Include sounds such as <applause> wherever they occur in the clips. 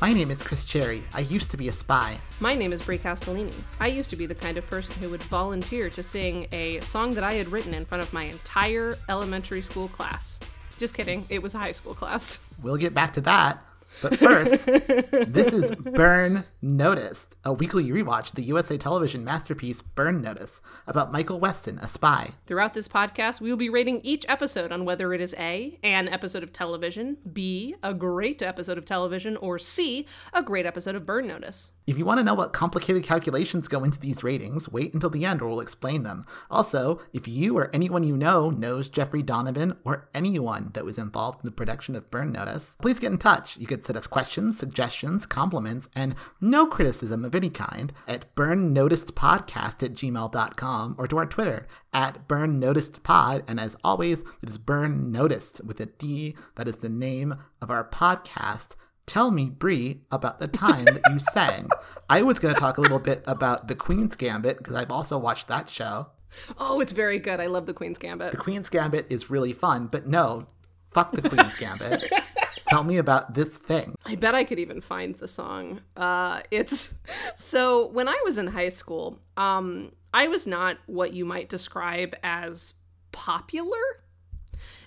My name is Chris Cherry. I used to be a spy. My name is Brie Castellini. I used to be the kind of person who would volunteer to sing a song that I had written in front of my entire elementary school class. Just kidding, it was a high school class. We'll get back to that. But first, <laughs> this is Burn Noticed, a weekly rewatch of the USA television masterpiece Burn Notice about Michael Weston, a spy. Throughout this podcast, we will be rating each episode on whether it is A, an episode of television, B, a great episode of television, or C, a great episode of Burn Notice. If you want to know what complicated calculations go into these ratings, wait until the end or we'll explain them. Also, if you or anyone you know knows Jeffrey Donovan or anyone that was involved in the production of Burn Notice, please get in touch. You could send us questions, suggestions, compliments, and no criticism of any kind at burnnoticedpodcast at gmail.com or to our Twitter at burnnoticedpod. And as always, it is Burn Noticed with a D. That is the name of our podcast tell me, Brie, about the time that you <laughs> sang. I was going to talk a little bit about The Queen's Gambit because I've also watched that show. Oh, it's very good. I love The Queen's Gambit. The Queen's Gambit is really fun, but no, fuck The Queen's <laughs> Gambit. Tell me about this thing. I bet I could even find the song. Uh, it's <laughs> so when I was in high school, um, I was not what you might describe as popular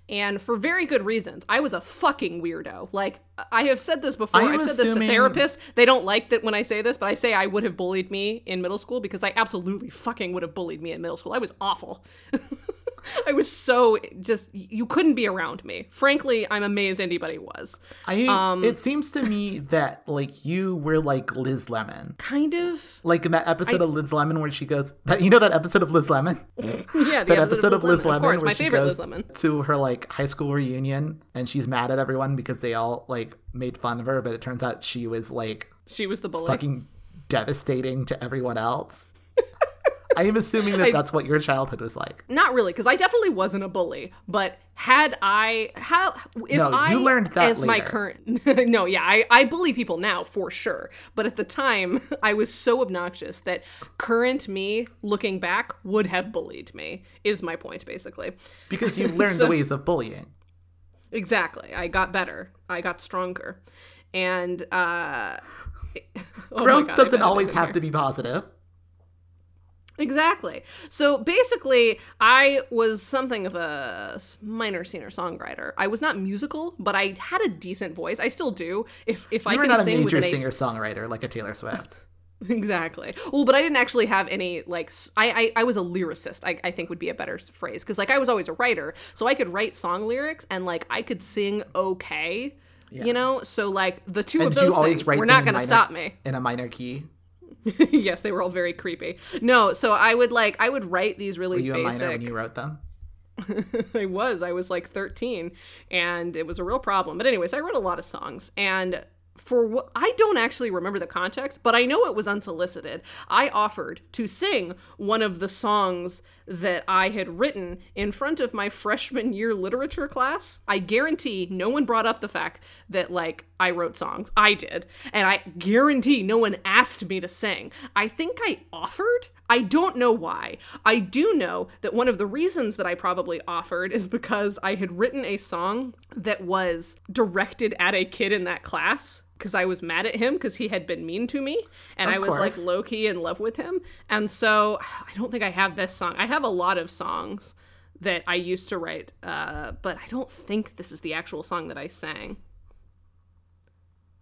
and for very good reasons. I was a fucking weirdo. Like I have said this before. I've said this to therapists. They don't like that when I say this, but I say I would have bullied me in middle school because I absolutely fucking would have bullied me in middle school. I was awful. <laughs> <laughs> I was so just you couldn't be around me. Frankly, I'm amazed anybody was. I um, it seems to me that like you were like Liz Lemon. Kind of. Like in that episode I, of Liz Lemon where she goes that you know that episode of Liz Lemon? <laughs> yeah, that episode of Liz, Lemon, Lemon, of course, my favorite Liz Lemon. To her like high school reunion and she's mad at everyone because they all like made fun of her, but it turns out she was like she was the bully. Fucking devastating to everyone else. I am assuming that I, that's what your childhood was like. Not really, because I definitely wasn't a bully. But had I, how if no, I you learned that as later. my current, <laughs> no, yeah, I, I bully people now for sure. But at the time, <laughs> I was so obnoxious that current me, looking back, would have bullied me. Is my point basically? Because you <laughs> learned so, the ways of bullying. Exactly. I got better. I got stronger, and uh, oh growth God, doesn't always have here. to be positive. Exactly. So basically, I was something of a minor singer songwriter. I was not musical, but I had a decent voice. I still do. If if you I can not sing a major singer songwriter like a Taylor Swift. <laughs> exactly. Well, but I didn't actually have any like I I, I was a lyricist. I, I think would be a better phrase because like I was always a writer, so I could write song lyrics and like I could sing okay. Yeah. You know, so like the two and of those things were not going to stop me in a minor key. <laughs> yes, they were all very creepy. No, so I would like I would write these really were you basic. A minor when you wrote them? <laughs> I was. I was like 13 and it was a real problem. But anyways, I wrote a lot of songs and for what I don't actually remember the context, but I know it was unsolicited. I offered to sing one of the songs that I had written in front of my <laughs> freshman year literature class. I guarantee no one brought up the fact that like I wrote songs. I did. And I guarantee no one asked me to sing. I think I offered. I don't know why. I do know that one of the reasons that I probably offered is because I had written a song that was directed at a kid in that class because I was mad at him because he had been mean to me and of I was course. like low key in love with him. And so I don't think I have this song. I have a lot of songs that I used to write, uh, but I don't think this is the actual song that I sang.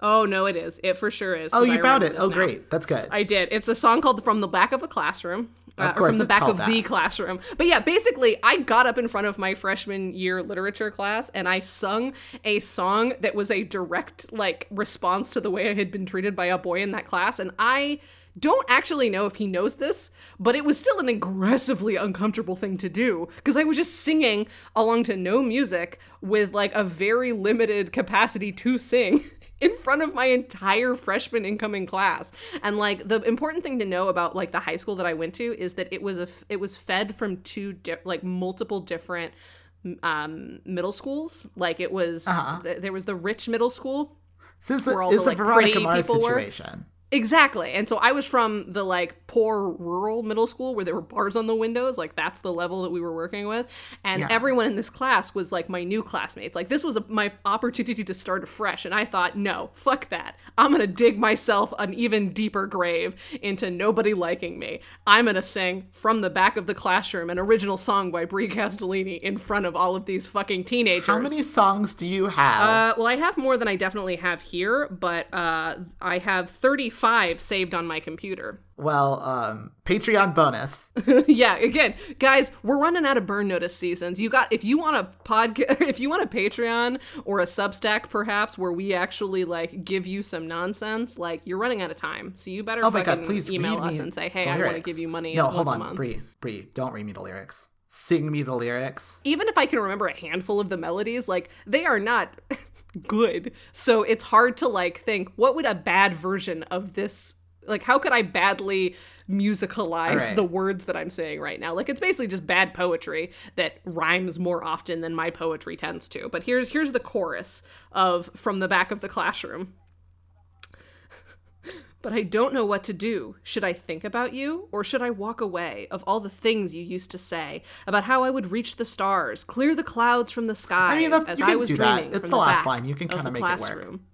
Oh no, it is. It for sure is. Oh, you I found it. Oh, now. great. That's good. I did. It's a song called "From the Back of a Classroom." Uh, from the back of that. the classroom. But yeah, basically, I got up in front of my freshman year literature class and I sung a song that was a direct like response to the way I had been treated by a boy in that class, and I don't actually know if he knows this, but it was still an aggressively uncomfortable thing to do because I was just singing along to no music with like a very limited capacity to sing. <laughs> in front of my entire freshman incoming class. And like the important thing to know about like the high school that I went to is that it was a it was fed from two di- like multiple different um middle schools. Like it was uh-huh. th- there was the rich middle school. So it's a, it's the, like, a Veronica Mars situation. Exactly. And so I was from the like poor rural middle school where there were bars on the windows. Like that's the level that we were working with. And Yeah. everyone in this class was like my new classmates. Like this was a, my opportunity to start afresh. And I thought, no, fuck that. I'm going to dig myself an even deeper grave into nobody liking me. I'm going to sing from the back of the classroom an original song by Brie Castellini in front of all of these fucking teenagers. How many songs do you have? Uh, well, I have more than I definitely have here, but uh, I have 35 saved on my computer. well, um, Patreon bonus. <laughs> yeah, again, guys, we're running out of burn notice seasons. You got if you want a podcast, <laughs> if you want a Patreon or a Substack, perhaps where we actually like give you some nonsense, like you're running out of time. So you better Oh fucking god, please email us and say, hey, I want to give you money. No, hold on. Brie, Brie, don't read me the lyrics. Sing me the lyrics. even if I can remember a handful of the melodies, like they are not <laughs> good. So it's hard to like think what would a bad version of this like how could I badly musicalize Alright. the words that I'm saying right now? Like it's basically just bad poetry that rhymes more often than my poetry tends to. But here's here's the chorus of from the back of the classroom. But I don't know what to do. Should I think about you, or should I walk away of all the things you used to say about how I would reach the stars, clear the clouds from the sky? I mean, that's, as you I can was do that. It's from the last line. You can kind of make it work. classroom.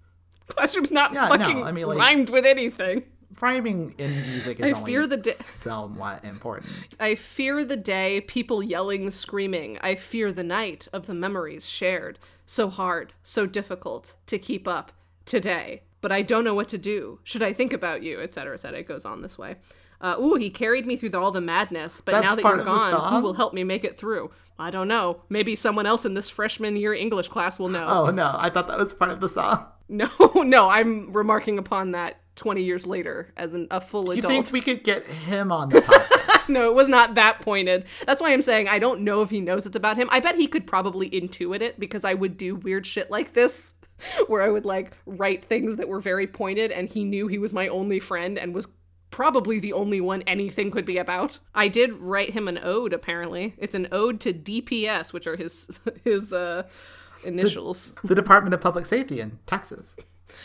Classroom's not Yeah, no, fucking I mean, like- rhymed with anything. Rhyming in music is I only fear the di- somewhat important. I fear the day, people yelling, screaming. I fear the night of the memories shared. So hard, so difficult to keep up today. But I don't know what to do. Should I think about you, etc., etc. It goes on this way. Uh, ooh, he carried me through the, all the madness, but That's now that you're gone, who will help me make it through? I don't know. Maybe someone else in this freshman year English class will know. Oh no, I thought that was part of the song. <laughs> No, no, I'm remarking upon that 20 years later as an, a full You adult. think we could get him on the podcast? <laughs> no, it was not that pointed. That's why I'm saying I don't know if he knows it's about him. I bet he could probably intuit it because I would do weird shit like this <laughs> where I would like write things that were very pointed and he knew he was my only friend and was probably the only one anything could be about. I did write him an ode apparently. It's an ode to DPS, which are his <laughs> his uh initials. the Department of Public Safety in Texas.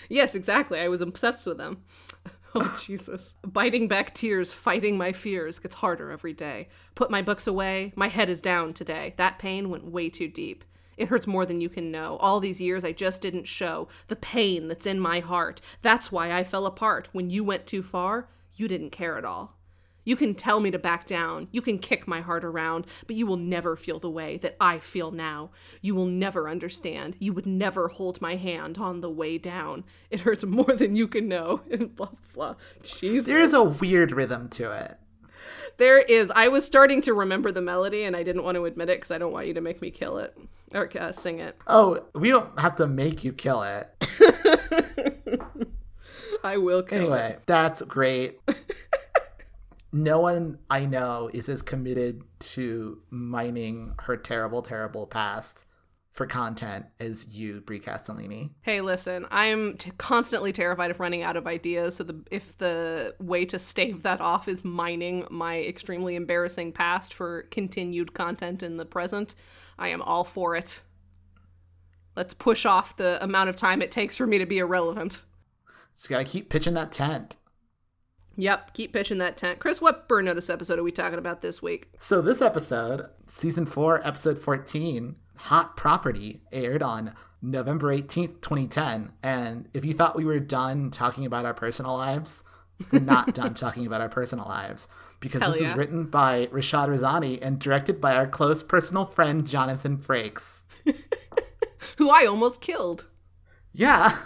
Yes, exactly. I was obsessed with them. <laughs> Oh, Jesus. Biting back tears, fighting my fears gets harder every day. Put my books away. My head is down today. That pain went way too deep. It hurts more than you can know. All these years I just didn't show the pain that's in my heart. That's why I fell apart. When you went too far, you didn't care at all. You can tell me to back down. You can kick my heart around, but you will never feel the way that I feel now. You will never understand. You would never hold my hand on the way down. It hurts more than you can know. And <laughs> blah, blah, blah. Jesus. There is a weird rhythm to it. There is. I was starting to remember the melody, and I didn't want to admit it because I don't want you to make me kill it or uh, sing it. Oh, we don't have to make you kill it. <laughs> I will kill it. Anyway, that's great. <laughs> no one I know is as committed to mining her terrible, terrible past for content as you, Brie Castellini. Hey, listen, I'm t- constantly terrified of running out of ideas. So the if the way to stave that off is mining my extremely embarrassing past for continued content in the present, I am all for it. Let's push off the amount of time it takes for me to be irrelevant. Just gotta keep pitching that tent. Yep, keep pitching that tent. Chris, what burn notice episode are we talking about this week? So this episode, season four, episode 14, Hot Property, aired on November 18th, 2010. And if you thought we were done talking about our personal lives, we're not <laughs> done talking about our personal lives. Because Hell this yeah. is written by Rashad Raisani and directed by our close personal friend Jonathan Frakes. <laughs> Who I almost killed. Yeah.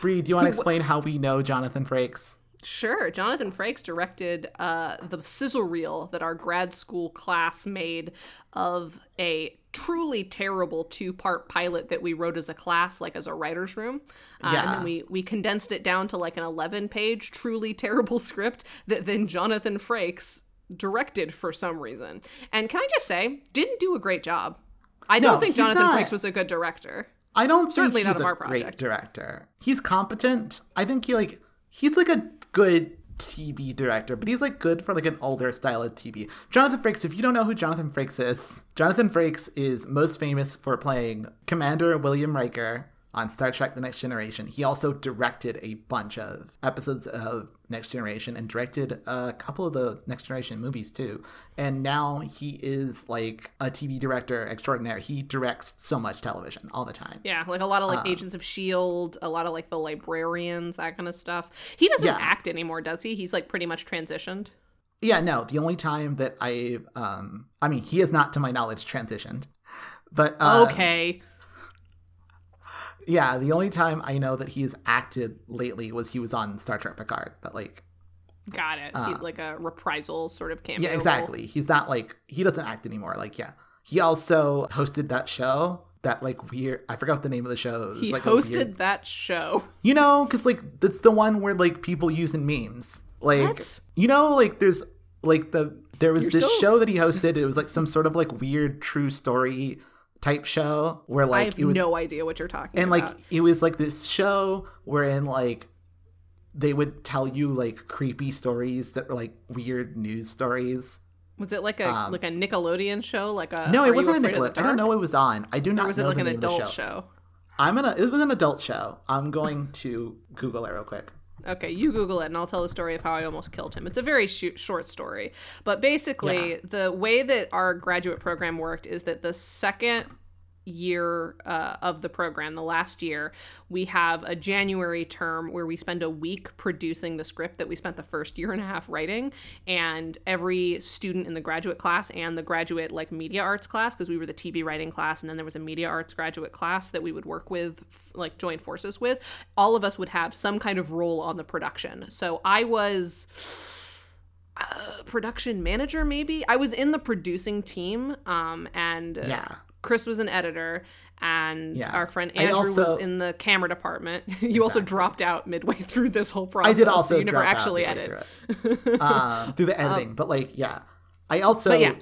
Brie, do you want to explain how we know Jonathan Frakes? Sure. Jonathan Frakes directed uh, the sizzle reel that our grad school class made of a truly terrible two part pilot that we wrote as a class, like as a writer's room. Uh, And Yeah. then we, we condensed it down to like an 11 page, truly terrible <laughs> script that then Jonathan Frakes directed for some reason. And can I just say, didn't do a great job. I don't No, think Jonathan not. Frakes was a good director. I don't Certainly think not a our great project. director. He's competent. I think he like he's like a good TV director, but he's like good for like an older style of TV. Jonathan Frakes, if you don't know who Jonathan Frakes is, Jonathan Frakes is most famous for playing Commander William Riker on Star Trek The Next Generation. He also directed a bunch of episodes of Next Generation and directed a couple of the Next Generation movies too. And now he is like a TV director extraordinaire. He directs so much television all the time. Yeah, like a lot of like Um, Agents of Shield, a lot of like the librarians, that kind of stuff. He doesn't Yeah. act anymore, does he? He's like pretty much transitioned. Yeah, no, the only time that I, um, I mean, he is not, to my knowledge, transitioned. But uh, okay. Yeah, the only time I know that he's acted lately was he was on Star Trek Picard. But like, Got it. He- like a reprisal sort of cameo. uh, yeah, role. exactly. He's not like he doesn't act anymore. Like, yeah, he also hosted that show. That like weird. I forgot the name of the show. He like hosted weird- that show. You know, because like that's the one where like people use in memes. Like What? you know, like there's like the there was You're this so- show that he hosted. It was like some sort of like weird true story type show where like I have was no idea what you're talking and about. And like it was like this show wherein like they would tell you like creepy stories that were like weird news stories. was it like a like a Nickelodeon show? Like a um, No, it wasn't a Nickelodeon. I don't know what it was on. I do not Or was know it like an name of the adult show. show? I'm gonna. It was an adult show. I'm going to Google it real quick. Okay, you Google it and I'll tell the story of how I almost killed him. It's a very sh- short story. But basically, Yeah. the way that our graduate program worked is that the second year uh, of the program, the last year, we have a January term where we spend a week producing the script that we spent the first year and a half writing. And every student in the graduate class and the graduate like media arts class, because we were the TV writing class, and then there was a media arts graduate class that we would work with, like join forces with, all of us would have some kind of role on the production. So I was uh, production manager maybe i was in the producing team um and Yeah. Chris was an editor and Yeah. our friend andrew was in the camera department <laughs> you also dropped out midway <laughs> through this whole process I did also so you never drop out actually edit through, it. uh, <laughs> through the editing, but like yeah, I also yeah.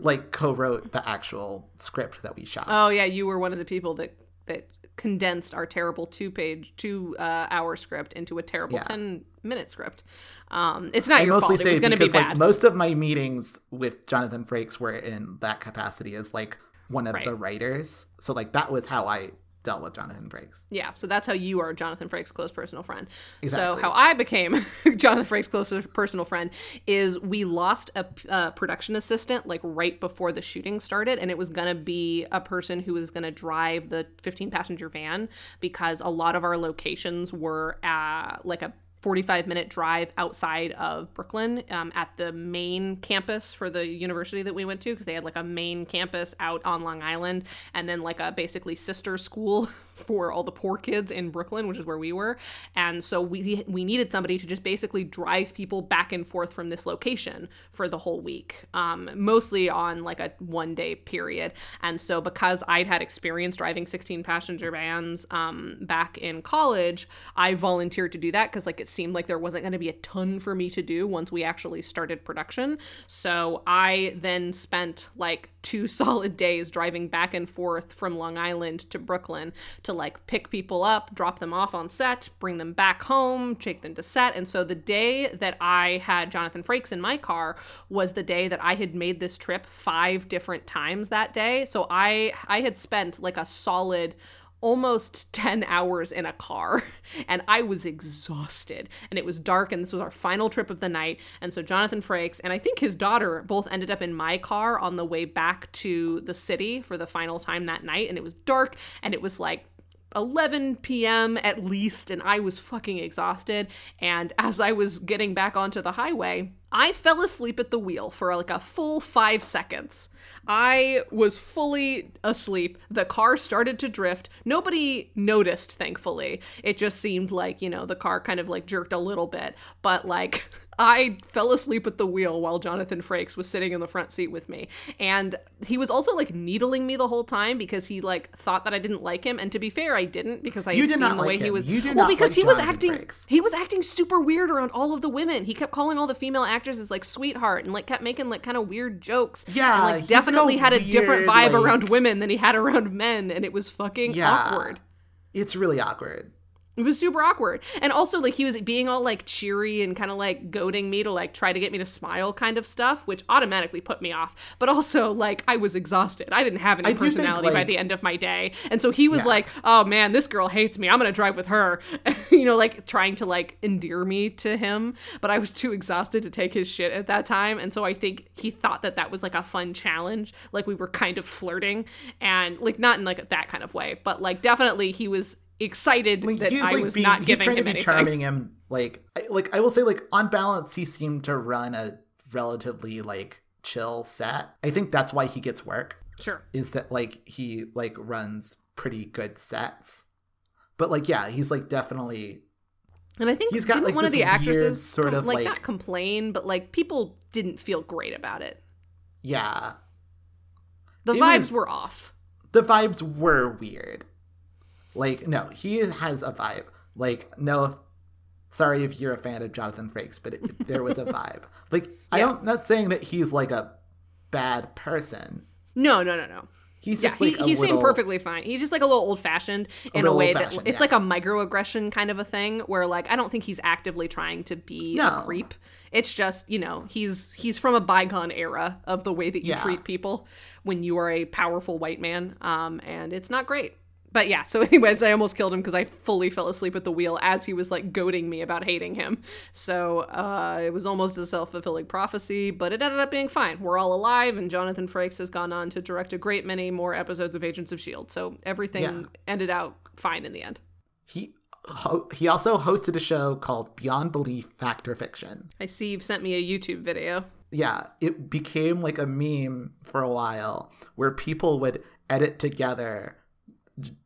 like co-wrote the actual script that we shot. oh yeah you were one of the people that that condensed our terrible two page two uh, hour script into a terrible Yeah. 10 minute script um it's not I your mostly fault it say was going to because be like bad most of my meetings with Jonathan Frakes were in that capacity as like one of Right. the writers. So like that was how I dealt with Jonathan Frakes. Yeah, so that's how you are Jonathan Frakes' close personal friend. Exactly. So how I became <laughs> Jonathan Frakes' close personal friend is we lost a, a production assistant like right before the shooting started, and it was gonna be a person who was gonna drive the 15 passenger van because a lot of our locations were uh, like a 45 minute drive outside of Brooklyn um, at the main campus for the university that we went to because they had like a main campus out on Long Island and then like a basically sister school <laughs> for all the poor kids in Brooklyn, which is where we were. And so we we needed somebody to just basically drive people back and forth from this location for the whole week, um, mostly on like a one day period. And so because I'd had experience driving 16 passenger vans um, back in college, I volunteered to do that because like it seemed like there wasn't going to be a ton for me to do once we actually started production. So I then spent like two <laughs> solid days driving back and forth from Long Island to Brooklyn to like pick people up, drop them off on set, bring them back home, take them to set. And so the day that I had Jonathan Frakes in my car was the day that I had made this trip five different times that day. So I I had spent like a solid almost 10 hours in a car <laughs> and I was exhausted and it was dark and this was our final trip of the night and so Jonathan Frakes and I think his daughter both ended up in my car on the way back to the city for the final time that night and it was dark and it was like 11 p.m. at least, and I was fucking exhausted. And as I was getting back onto the highway, I fell asleep at the wheel for like a full five seconds. I was fully asleep. The car started to drift. Nobody noticed, thankfully. It just seemed like, you know, the car kind of like jerked a little bit. But like, <laughs> I fell asleep at the wheel while Jonathan Frakes was sitting in the front seat with me. And he was also like needling me the whole time because he like thought that I didn't like him. And to be fair, I didn't because I You had did seen not the like way he was. You do well, because like he was acting Frakes. he was acting super weird around all of the women. He kept calling all the female actresses like sweetheart and like kept making like kind of weird jokes. Yeah, and like definitely had a different vibe like- around women than he had around men, and it was fucking Yeah. awkward. It's really awkward. It was super awkward. And also like he was being all like cheery and kind of like goading me to like try to get me to smile kind of stuff, which automatically put me off. But also like I was exhausted. I didn't have any I do think, personality by the end of my day. And so he was Yeah. like, "Oh man, this girl hates me. I'm going to drive with her." <laughs> you know, like trying to like endear me to him, but I was too exhausted to take his shit at that time. And so I think he thought that that was like a fun challenge, like we were kind of flirting and like not in like that kind of way, but like definitely he was excited Like, that he's I like was being, not he's giving trying him to be anything. charming him. Like, I, like I will say, like on balance, he seemed to run a relatively like chill set. I think that's why he gets work. Sure. Is that like he like runs pretty good sets. But like, yeah, he's like definitely And I think He's got, like, one of the actresses sort com- of, like, like- not complain, but like people didn't feel great about it. yeah. The It vibes was- were off. the vibes were weird. Like, no, he has a vibe. Like, no, sorry if you're a fan of Jonathan Frakes, but it, there was a <laughs> vibe. Like, I Yeah. don't, not saying that he's like a bad person. No, no, no, no. He's Yeah, just like he, a he seemed little- perfectly fine. He's just like a little old fashioned in a little way that it's yeah. like a microaggression kind of a thing where like I don't think he's actively trying to be No. a creep. It's just, you know, he's he's from a bygone era of the way that you Yeah. treat people when you are a powerful white man. Um and it's not great. But yeah, so <laughs> anyways, I almost killed him because I fully fell asleep at the wheel as he was like goading me about hating him. So uh, it was almost a self fulfilling prophecy, but it ended up being fine. We're all alive, and Jonathan Frakes has gone on to direct a great many more episodes of Agents of S.H.I.E.L.D. So everything Yeah. ended out fine in the end. He ho- he also hosted a show called Beyond Belief Fact or Fiction. I see you've sent me a YouTube video. Yeah, it became like a meme for a while where people would edit together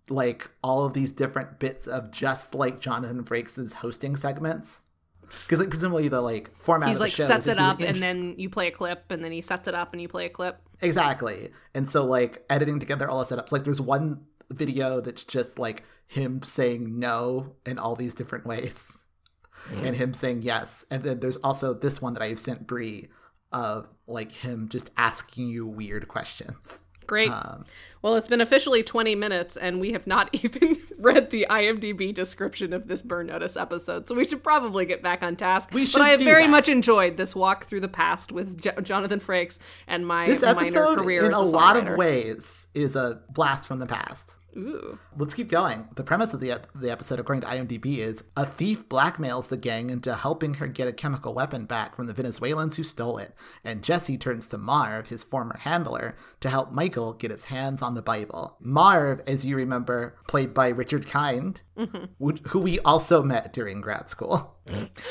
like all of these different bits of just like Jonathan Frakes' hosting segments. Because like presumably the like format He's of the like show sets is it up, and then you play a clip, and then he sets it up, and you play a clip. Exactly. And so like editing together all the setups. Like there's one video that's just like him saying no in all these different ways. Mm. And him saying yes. And then there's also this one that I've sent Brie of like him just asking you weird questions. Great. Um, Well, it's been officially 20 minutes, and we have not <laughs> even read the IMDb description of this Burn Notice episode, so we should probably get back on task. We but I have very that. much enjoyed this walk through the past with J- Jonathan Frakes and my this minor career in a a lot of ways is a blast from the past. Ooh. Let's keep going. The premise of the, ep- the episode, according to IMDb, is a thief blackmails the gang into helping her get a chemical weapon back from the Venezuelans who stole it, and Jesse turns to Marv, his former handler, to help Michael get his hands on the Bible. Marv, as you remember, played by Richard Kind, mm-hmm. would- who we also met during grad school. <laughs>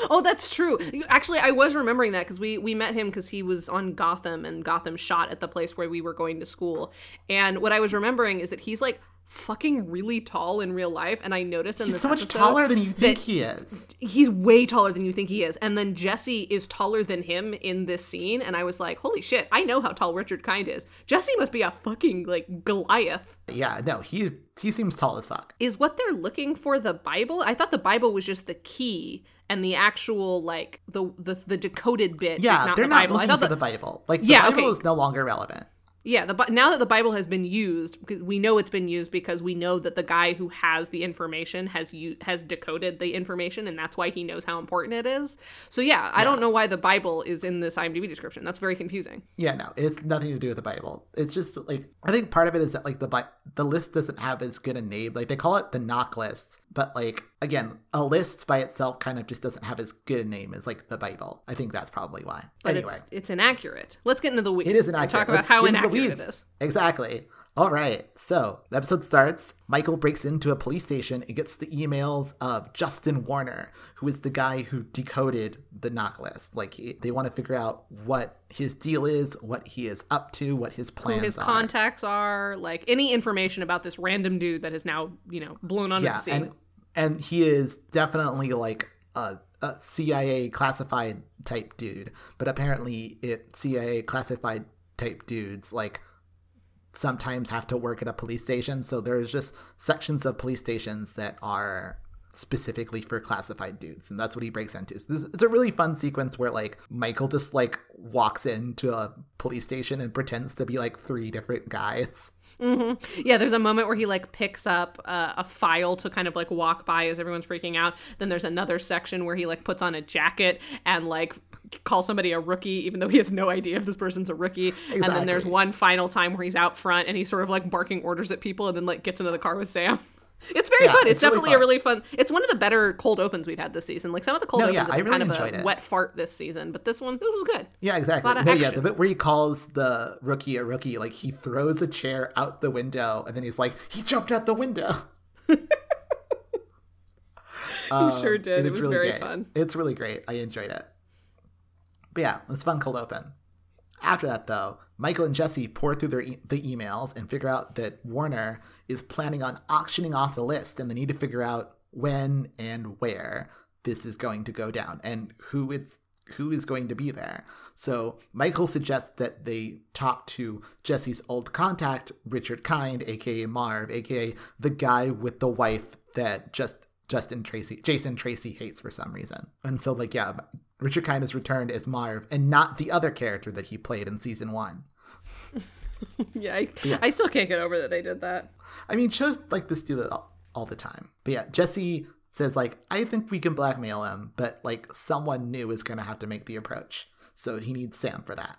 Oh, that's true. Actually, I was remembering that because we we met him because he was on Gotham and Gotham shot at the place where we were going to school. And what I was remembering is that he's like fucking really tall in real life, and I noticed in He's this so much taller than you think he is. he's way taller than you think he is. And then Jesse is taller than him in this scene, and I was like, holy shit, I know how tall Richard Kind is. Jesse must be a fucking like Goliath. Yeah, no, he he seems tall as fuck. Is what they're looking for the Bible? I thought the Bible was just the key. And the actual like the the, the decoded bit is Yeah, not they're the not Bible. I looking thought for the, the Bible. Like the Yeah, Bible okay. is no longer relevant. Yeah, the now that the Bible has been used, we know it's been used because we know that the guy who has the information has u- has decoded the information, and that's why he knows how important it is. So yeah, I don't know why the Bible is in this IMDb description. That's very confusing. Yeah, no, it's nothing to do with the Bible. It's just like I think part of it is that like the the list doesn't have as good a name. Like they call it the knock list, but like again, a list by itself kind of just doesn't have as good a name as like the Bible. I think that's probably why. But anyway, it's it's inaccurate. Let's get into the weeds. it is inaccurate. Talk about Let's how get into the inaccurate it weeds. Exactly. All right. So the episode starts. Michael breaks into a police station and gets the emails of Justin Warner, who is the guy who decoded the knock list. Like he, they want to figure out what his deal is, what he is up to, what his Who plans his are. contacts are, like any information about this random dude that has now, you know, blown onto yeah, the scene. and and he is definitely like a, a CIA classified type dude, but apparently it CIA classified type dudes like sometimes have to work at a police station, so there's just sections of police stations that are specifically for classified dudes and that's what he breaks into so this, it's a really fun sequence where like michael just like walks into a police station and pretends to be like three different guys Mm-hmm. Yeah, there's a moment where he like picks up uh, a file to kind of like walk by as everyone's freaking out. Then there's another section where he like puts on a jacket and like calls somebody a rookie, even though he has no idea if this person's a rookie. Exactly. And then there's one final time where he's out front and he's sort of like barking orders at people and then like gets into the car with Sam. <laughs> It's very yeah, fun. It's, it's definitely really fun. a really fun. It's one of the better cold opens we've had this season. Like some of the cold no, opens yeah, are really kind of a it. wet fart this season, but this one it was good. Yeah, exactly. No, yeah, the bit where he calls the rookie a rookie, like he throws a chair out the window, and then he's like, he jumped out the window. <laughs> he um, sure did. It was really very great. fun. It's really great. I enjoyed it. But yeah, it's fun cold open. After that, though, Michael and Jesse pour through their e- the emails and figure out that Warner is planning on auctioning off the list, and they need to figure out when and where this is going to go down and who it's who is going to be there. So Michael suggests that they talk to Jesse's old contact, Richard Kind, aka Marv, aka the guy with the wife that just Justin Tracy, Jason Tracy hates for some reason. And so, like, yeah, Richard Kind has returned as Marv and not the other character that he played in season one. <laughs> yeah, I, yeah, I still can't get over that they did that. I mean, shows like this do that all, all the time. But yeah, Jesse says like, I think we can blackmail him, but like someone new is gonna have to make the approach. So he needs Sam for that.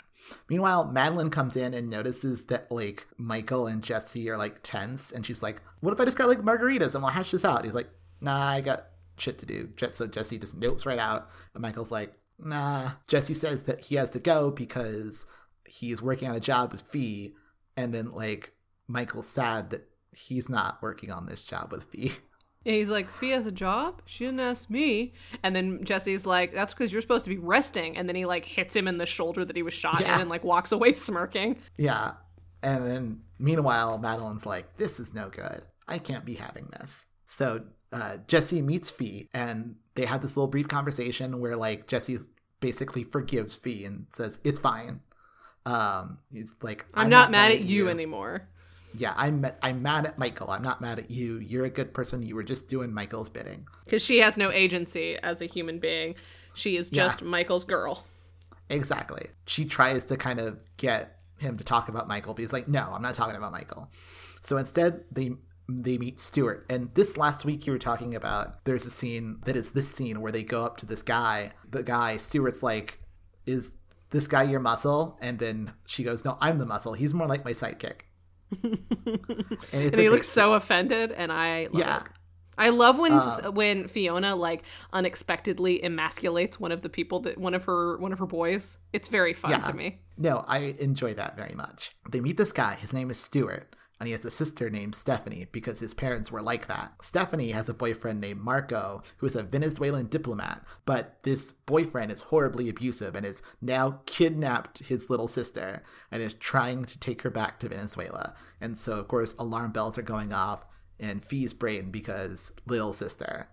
Meanwhile, Madeline comes in and notices that like Michael and Jesse are like tense, and she's like, "What if I just got like margaritas and we'll hash this out?" He's like, "Nah, I got shit to do. So Jesse just nopes right out. And Michael's like, nah. Jesse says that he has to go because he's working on a job with Fee. And then, like, Michael's sad that he's not working on this job with Fee. <laughs> Yeah, he's like, Fee has a job? She didn't ask me. And then Jesse's like, that's because you're supposed to be resting. And then he, like, hits him in the shoulder that he was shot yeah. in and, like, walks away <laughs> smirking. Yeah. And then, meanwhile, Madeline's like, this is no good. I can't be having this. So uh, Jesse meets Fee, and they have this little brief conversation where like Jesse basically forgives Fee and says it's fine. Um, he's like, I'm, I'm not, not, mad, mad at, you, you anymore. Yeah, I'm I'm mad at Michael. I'm not mad at you. You're a good person. You were just doing Michael's bidding. Because she has no agency as a human being. She is just yeah. Michael's girl. Exactly. She tries to kind of get him to talk about Michael, but he's like, no, I'm not talking about Michael. So instead, they they meet Stuart. And this last week you were talking about there's a scene that is this scene where they go up to this guy. The guy, Stuart's like, Is this guy your muscle? And then she goes, No, I'm the muscle. He's more like my sidekick. <laughs> and, and he looks so offended, and I yeah. It. I love when uh, when Fiona like unexpectedly emasculates one of the people that one of her one of her boys. It's very fun yeah. to me. No, I enjoy that very much. They meet this guy. His name is Stuart and he has a sister named Stephanie because his parents were like that. Stephanie has a boyfriend named Marco who is a Venezuelan diplomat, but this boyfriend is horribly abusive and has now kidnapped his little sister and is trying to take her back to Venezuela. And so, of course, alarm bells are going off in Fee's brain because little sister.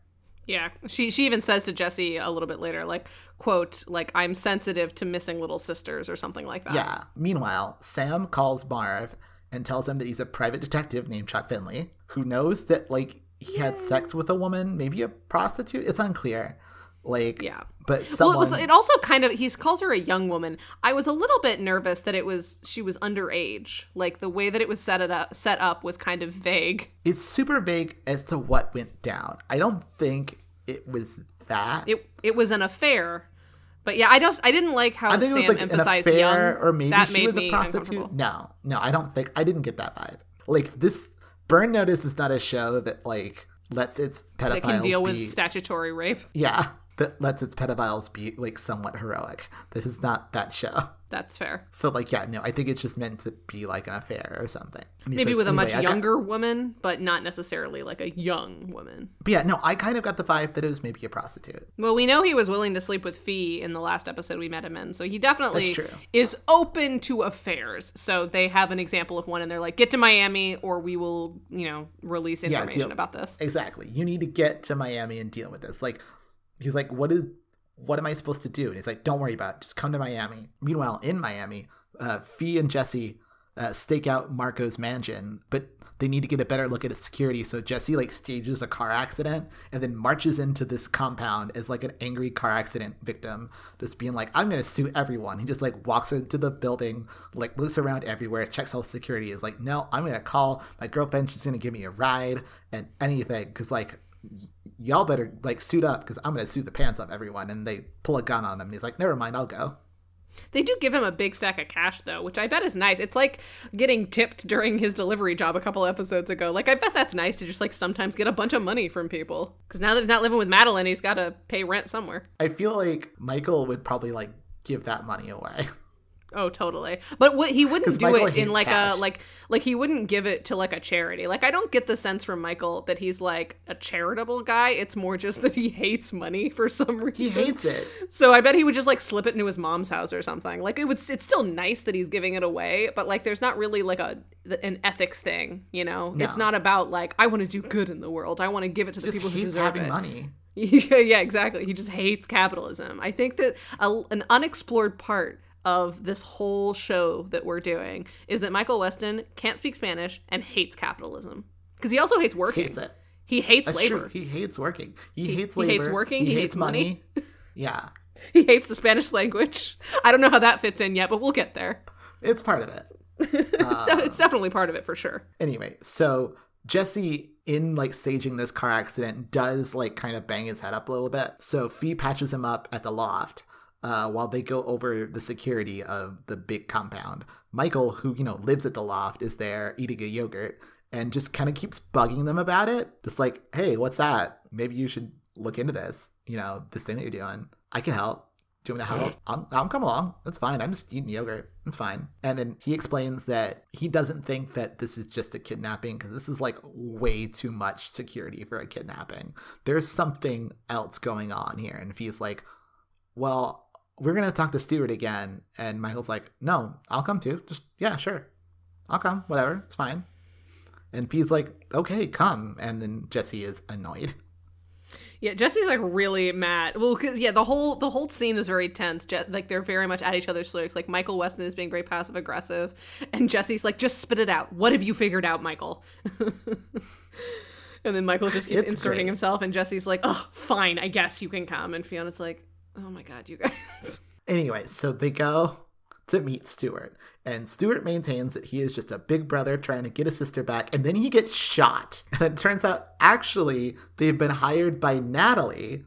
Yeah, she she even says to Jesse a little bit later, like, "quote like I'm sensitive to missing little sisters" or something like that. Yeah. Meanwhile, Sam calls Marv and tells him that he's a private detective named Chuck Finley who knows that like he Yay. had sex with a woman, maybe a prostitute. It's unclear. Like yeah, but someone... well, it, was, it also kind of he calls her a young woman. I was a little bit nervous that it was she was underage. Like the way that it was set it up set up was kind of vague. It's super vague as to what went down. I don't think it was that. It it was an affair but yeah, I don't. I didn't like how I think Sam it was like emphasized an affair, young. Or maybe that she was a prostitute. No, no, I don't think. I didn't get that vibe. Like this, Burn Notice is not a show that like lets its pedophiles that can deal be, with statutory rape. Yeah, that lets its pedophiles be like somewhat heroic. This is not that show. That's fair. So like yeah, no, I think it's just meant to be like an affair or something. Maybe says, with a anyway, much younger got... woman, but not necessarily like a young woman. But yeah, no, I kind of got the vibe that it was maybe a prostitute. Well, we know he was willing to sleep with Fee in the last episode we met him in, so he definitely is open to affairs. So they have an example of one, and they're like, "Get to Miami, or we will, you know, release information yeah, about this." Exactly. You need to get to Miami and deal with this. Like, he's like, "What is?" what am I supposed to do? And he's like, don't worry about it. Just come to Miami. Meanwhile, in Miami, uh, Fee and Jesse uh, stake out Marco's mansion, but they need to get a better look at his security. So Jesse like stages a car accident and then marches into this compound as like an angry car accident victim, just being like, "I'm gonna sue everyone." He just like walks into the building, like looks around everywhere, checks all the security. Is like, "No, I'm gonna call my girlfriend. She's gonna give me a ride and anything." Because like y'all better like suit up because I'm gonna suit the pants off everyone. And they pull a gun on him, and he's like, "Never mind, I'll go." They do give him a big stack of cash though, which I bet is nice. It's like getting tipped during his delivery job a couple episodes ago. Like I bet that's nice to just like sometimes get a bunch of money from people. Because now that he's not living with Madeline, he's got to pay rent somewhere. I feel like Michael would probably like give that money away. <laughs> Oh, totally. But what he wouldn't do Michael it in like cash. a like like he wouldn't give it to like a charity. Like I don't get the sense from Michael that he's like a charitable guy. It's more just that he hates money for some reason. He hates it. So I bet he would just like slip it into his mom's house or something. Like it would. It's still nice that he's giving it away, but like there's not really like a an ethics thing. You know, it's not about like I want to do good in the world. I want to give it to the Just people who deserve having it. money. <laughs> yeah, yeah, exactly. He just hates capitalism. I think that a, an unexplored part of this whole show that we're doing is that Michael Weston can't speak Spanish and hates capitalism because he also hates working. Hates it. He hates That's labor. true. He hates working. He, hates labor. he hates working, he hates money. <laughs> yeah, He hates the Spanish language. I don't know how that fits in yet, but we'll get there. it's part of it. <laughs> It's de- it's definitely part of it for sure. Anyway, so Jesse in like staging this car accident does like kind of bang his head up a little bit. So Fee patches him up at the loft uh, while they go over the security of the big compound. Michael, who you know lives at the loft, is there eating a yogurt and just kind of keeps bugging them about it. Just like, hey, what's that? Maybe you should look into this. You know, this thing that you're doing. I can help. Do you want to help? <gasps> I'll, I'll come along. That's fine. I'm just eating yogurt. It's fine. And then he explains that he doesn't think that this is just a kidnapping because this is like way too much security for a kidnapping. There's something else going on here. And he's like, well, we're going to talk to Stewart again. And Michael's like, no, I'll come too. Just, yeah, sure. I'll come. Whatever. It's fine. And Fee's like, okay, come. And then Jesse is annoyed. Yeah, Jesse's like really mad. Well, because yeah, the whole the whole scene is very tense. Je- like they're very much at each other's throats. Like Michael Weston is being very passive aggressive, and Jesse's like, "Just spit it out. What have you figured out, Michael?" <laughs> and then Michael just keeps It's inserting great. himself, and Jesse's like, "Oh, fine, I guess you can come." And Fiona's like, "Oh my god, you guys." <laughs> Anyway, so they go to meet Stuart, and Stuart maintains that he is just a big brother trying to get his sister back, and then he gets shot. <laughs> And it turns out, actually, they've been hired by Natalie,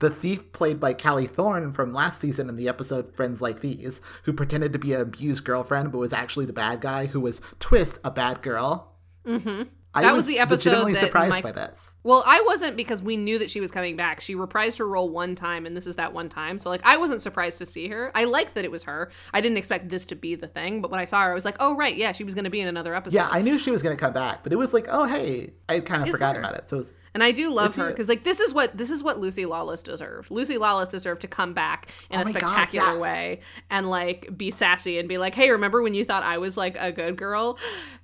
the thief played by Callie Thorne from last season in the episode Friends Like These, who pretended to be an abused girlfriend but was actually the bad guy who was Twist, a bad girl. Mm-hmm. I That was the episode legitimately that surprised Mike- by this. Well, I wasn't because we knew that she was coming back. She reprised her role one time, and this is that one time. So, like, I wasn't surprised to see her. I liked that it was her. I didn't expect this to be the thing, but when I saw her, I was like, oh, right, yeah, she was going to be in another episode. Yeah, I knew she was going to come back, but it was like, oh, hey, I kind of It's forgot her. about it. So it was, And I do love It's her because, like, this is what this is what Lucy Lawless deserved. Lucy Lawless deserved to come back in Oh a my God, spectacular yes. way and like be sassy and be like, "Hey, remember when you thought I was like a good girl?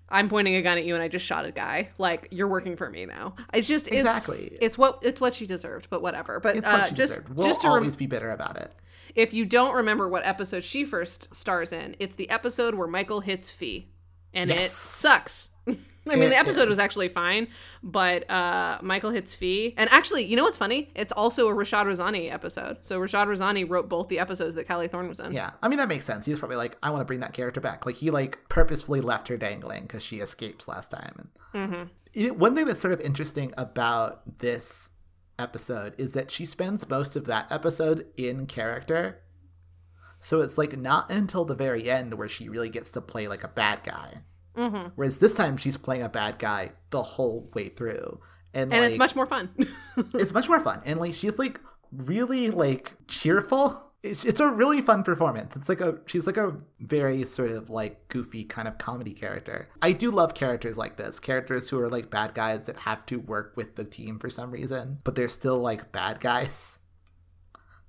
I'm pointing a gun at you and I just shot a guy. Like, you're working for me now." It's just it's, Exactly. It's what it's what she deserved, but whatever. But it's uh, what she just deserved. We'll just to rem- always be bitter about it. if you don't remember what episode she first stars in, it's the episode where Michael hits Fee, and it sucks. <laughs> I mean, the episode was actually fine, but uh, Michael hits Fee, and actually, you know what's funny? It's also a Rashad Raisani episode. So Rashad Raisani wrote both the episodes that Callie Thorne was in. Yeah, I mean that makes sense. He was probably like, I want to bring that character back. Like he like purposefully left her dangling because she escapes last time. And Mm-hmm. You know, one thing that's sort of interesting about this episode is that she spends most of that episode in character. So it's like not until the very end where she really gets to play like a bad guy. Mm-hmm. Whereas this time she's playing a bad guy the whole way through, and, And like, it's much more fun. <laughs> it's much more fun. And like she's like really like cheerful. It's, it's a really fun performance. It's like a she's like a very sort of like goofy kind of comedy character. I do love characters like this. Characters who are like bad guys that have to work with the team for some reason but they're still like bad guys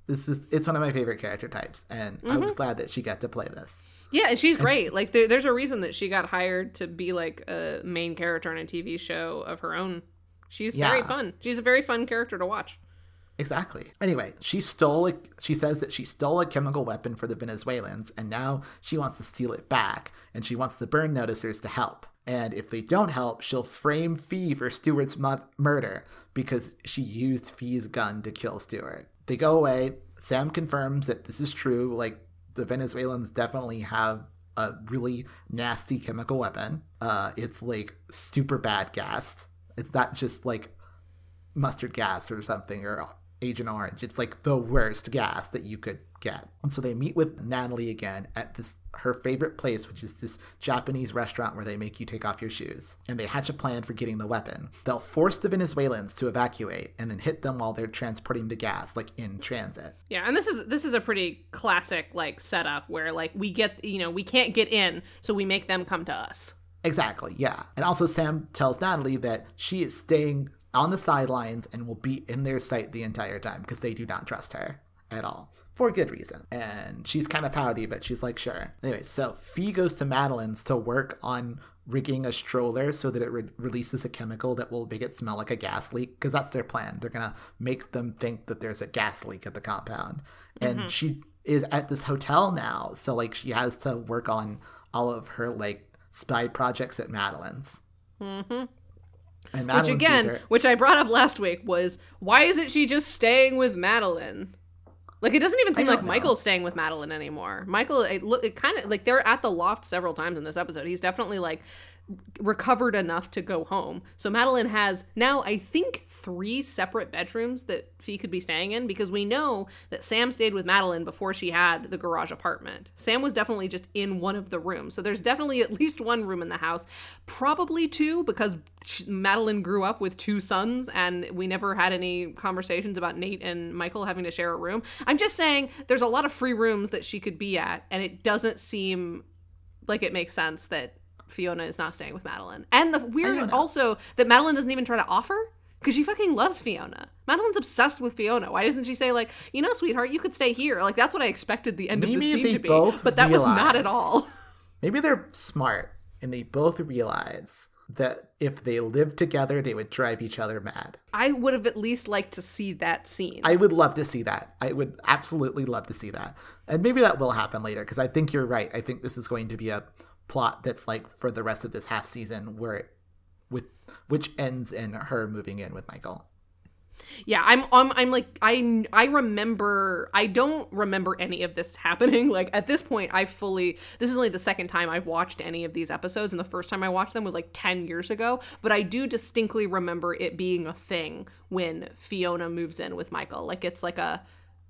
this is it's one of my favorite character types and i was mm-hmm. glad that she got to play this yeah, and she's great. Like, there, there's a reason that she got hired to be like a main character in a TV show of her own. She's very fun. She's a very fun character to watch. Exactly. Anyway, she stole a, she says that she stole a chemical weapon for the Venezuelans and now she wants to steal it back and she wants the burn noticers to help. And if they don't help, she'll frame Fee for Stewart's mu- murder because she used Fee's gun to kill Stewart. They go away. Sam confirms that this is true. Like the Venezuelans definitely have a really nasty chemical weapon. Uh, it's like super bad gas. It's not just like mustard gas or something or Agent Orange. It's like the worst gas that you could get. And so they meet with Natalie again at this her favorite place, which is this Japanese restaurant where they make you take off your shoes. And they hatch a plan for getting the weapon. They'll force the Venezuelans to evacuate and then hit them while they're transporting the gas, like in transit. Yeah, and this is this is a pretty classic like setup where like we get you know we can't get in, so we make them come to us. Exactly, yeah. And also Sam tells Natalie that she is staying on the sidelines and will be in their sight the entire time because they do not trust her at all for good reason. And she's kind of pouty, but she's like, sure. Anyway, so Fee goes to Madeline's to work on rigging a stroller so that it re- releases a chemical that will make it smell like a gas leak because that's their plan. They're going to make them think that there's a gas leak at the compound. And mm-hmm. she is at this hotel now, so like she has to work on all of her like spy projects at Madeline's. Mm-hmm. Which again, which I brought up last week, was why isn't she just staying with Madeline? Like it doesn't even seem like know. Michael's staying with Madeline anymore. Michael, it look, it kind of like they're at the loft several times in this episode. He's definitely like recovered enough to go home. So Madeline has now, I think, three separate bedrooms that Fee could be staying in because we know that Sam stayed with Madeline before she had the garage apartment. Sam was definitely just in one of the rooms. So there's definitely at least one room in the house, probably two because Madeline grew up with two sons and we never had any conversations about Nate and Michael having to share a room. I'm just saying there's a lot of free rooms that she could be at and it doesn't seem like it makes sense that Fiona is not staying with Madeline. And the weird oh, also that Madeline doesn't even try to offer because she fucking loves Fiona. Madeline's obsessed with Fiona. Why doesn't she say like, you know, sweetheart, you could stay here? Like that's what I expected the end maybe of the scene to be, but that realize, was not at all. maybe they're smart and they both realize that if they lived together, they would drive each other mad. I would have at least liked to see that scene. I would love to see that. I would absolutely love to see that. And maybe that will happen later because I think you're right. I think this is going to be a plot that's like for the rest of this half season where it with which ends in her moving in with Michael. Yeah, I'm, I'm I'm like I I remember I don't remember any of this <laughs> happening. Like at this point I fully this is only the second time I've watched any of these episodes and the first time I watched them was like 10 years ago, but I do distinctly remember it being a thing when Fiona moves in with Michael. Like it's like a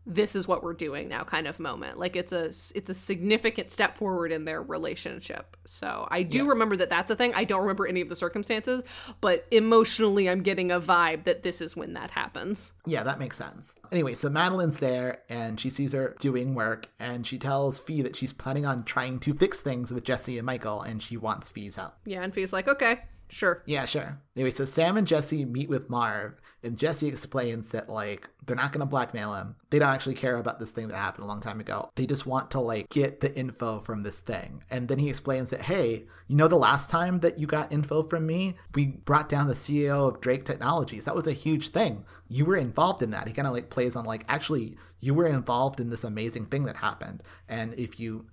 this is what we're doing now kind of moment. Like it's a it's a significant step forward in their relationship. So i do yeah. remember that that's a thing. I don't remember any of the circumstances but emotionally i'm getting a vibe that this is when that happens. Yeah that makes sense. Anyway so madeline's there and she sees her doing work and she tells fee that she's planning on trying to fix things with jesse and michael and she wants fee's help. Yeah and fee's like okay Sure. Yeah, sure. Anyway, so Sam and Jesse meet with Marv, and Jesse explains that, like, they're not going to blackmail him. They don't actually care about this thing that happened a long time ago. They just want to, like, get the info from this thing. And then he explains that, hey, you know, the last time that you got info from me, we brought down the CEO of Drake Technologies. That was a huge thing. You were involved in that. He kind of, like, plays on, like, actually, you were involved in this amazing thing that happened. And if you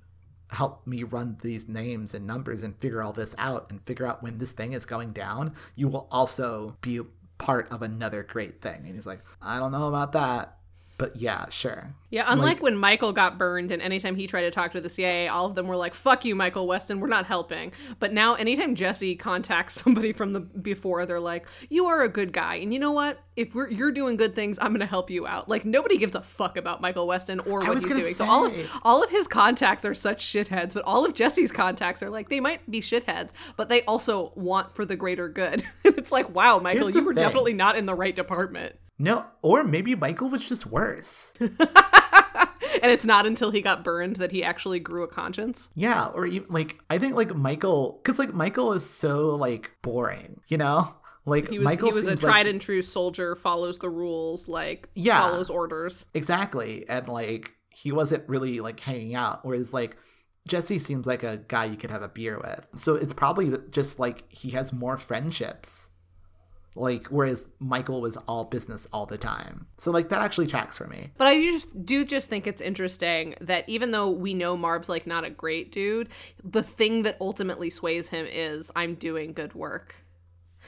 help me run these names and numbers and figure all this out and figure out when this thing is going down, you will also be part of another great thing. And he's like, I don't know about that. But yeah, sure. Yeah, unlike like, when Michael got burned, and anytime he tried to talk to the CIA, all of them were like, "Fuck you, Michael Weston, we're not helping." But now, anytime Jesse contacts <laughs> somebody from the before, they're like, "You are a good guy, and you know what? If we're, you're doing good things, I'm gonna help you out." Like nobody gives a fuck about Michael Weston or what he's doing. Say. So all of, all of his contacts are such shitheads, but all of Jesse's contacts are like they might be shitheads, but they also want for the greater good. <laughs> it's like, wow, Michael, you were thing. definitely not in the right department. No, or maybe Michael was just worse. <laughs> and it's not until he got burned that he actually grew a conscience. Yeah, or even like I think like Michael, because like Michael is so like boring, you know. Like he was, Michael he was a tried like, and true soldier, follows the rules, like yeah, follows orders. Exactly, and like he wasn't really like hanging out. Whereas like Jesse seems like a guy you could have a beer with. So it's probably just like he has more friendships Like, whereas Michael was all business all the time. So, like, that actually tracks for me. But I just do just think it's interesting that even though we know Marv's like not a great dude, the thing that ultimately sways him is I'm doing good work.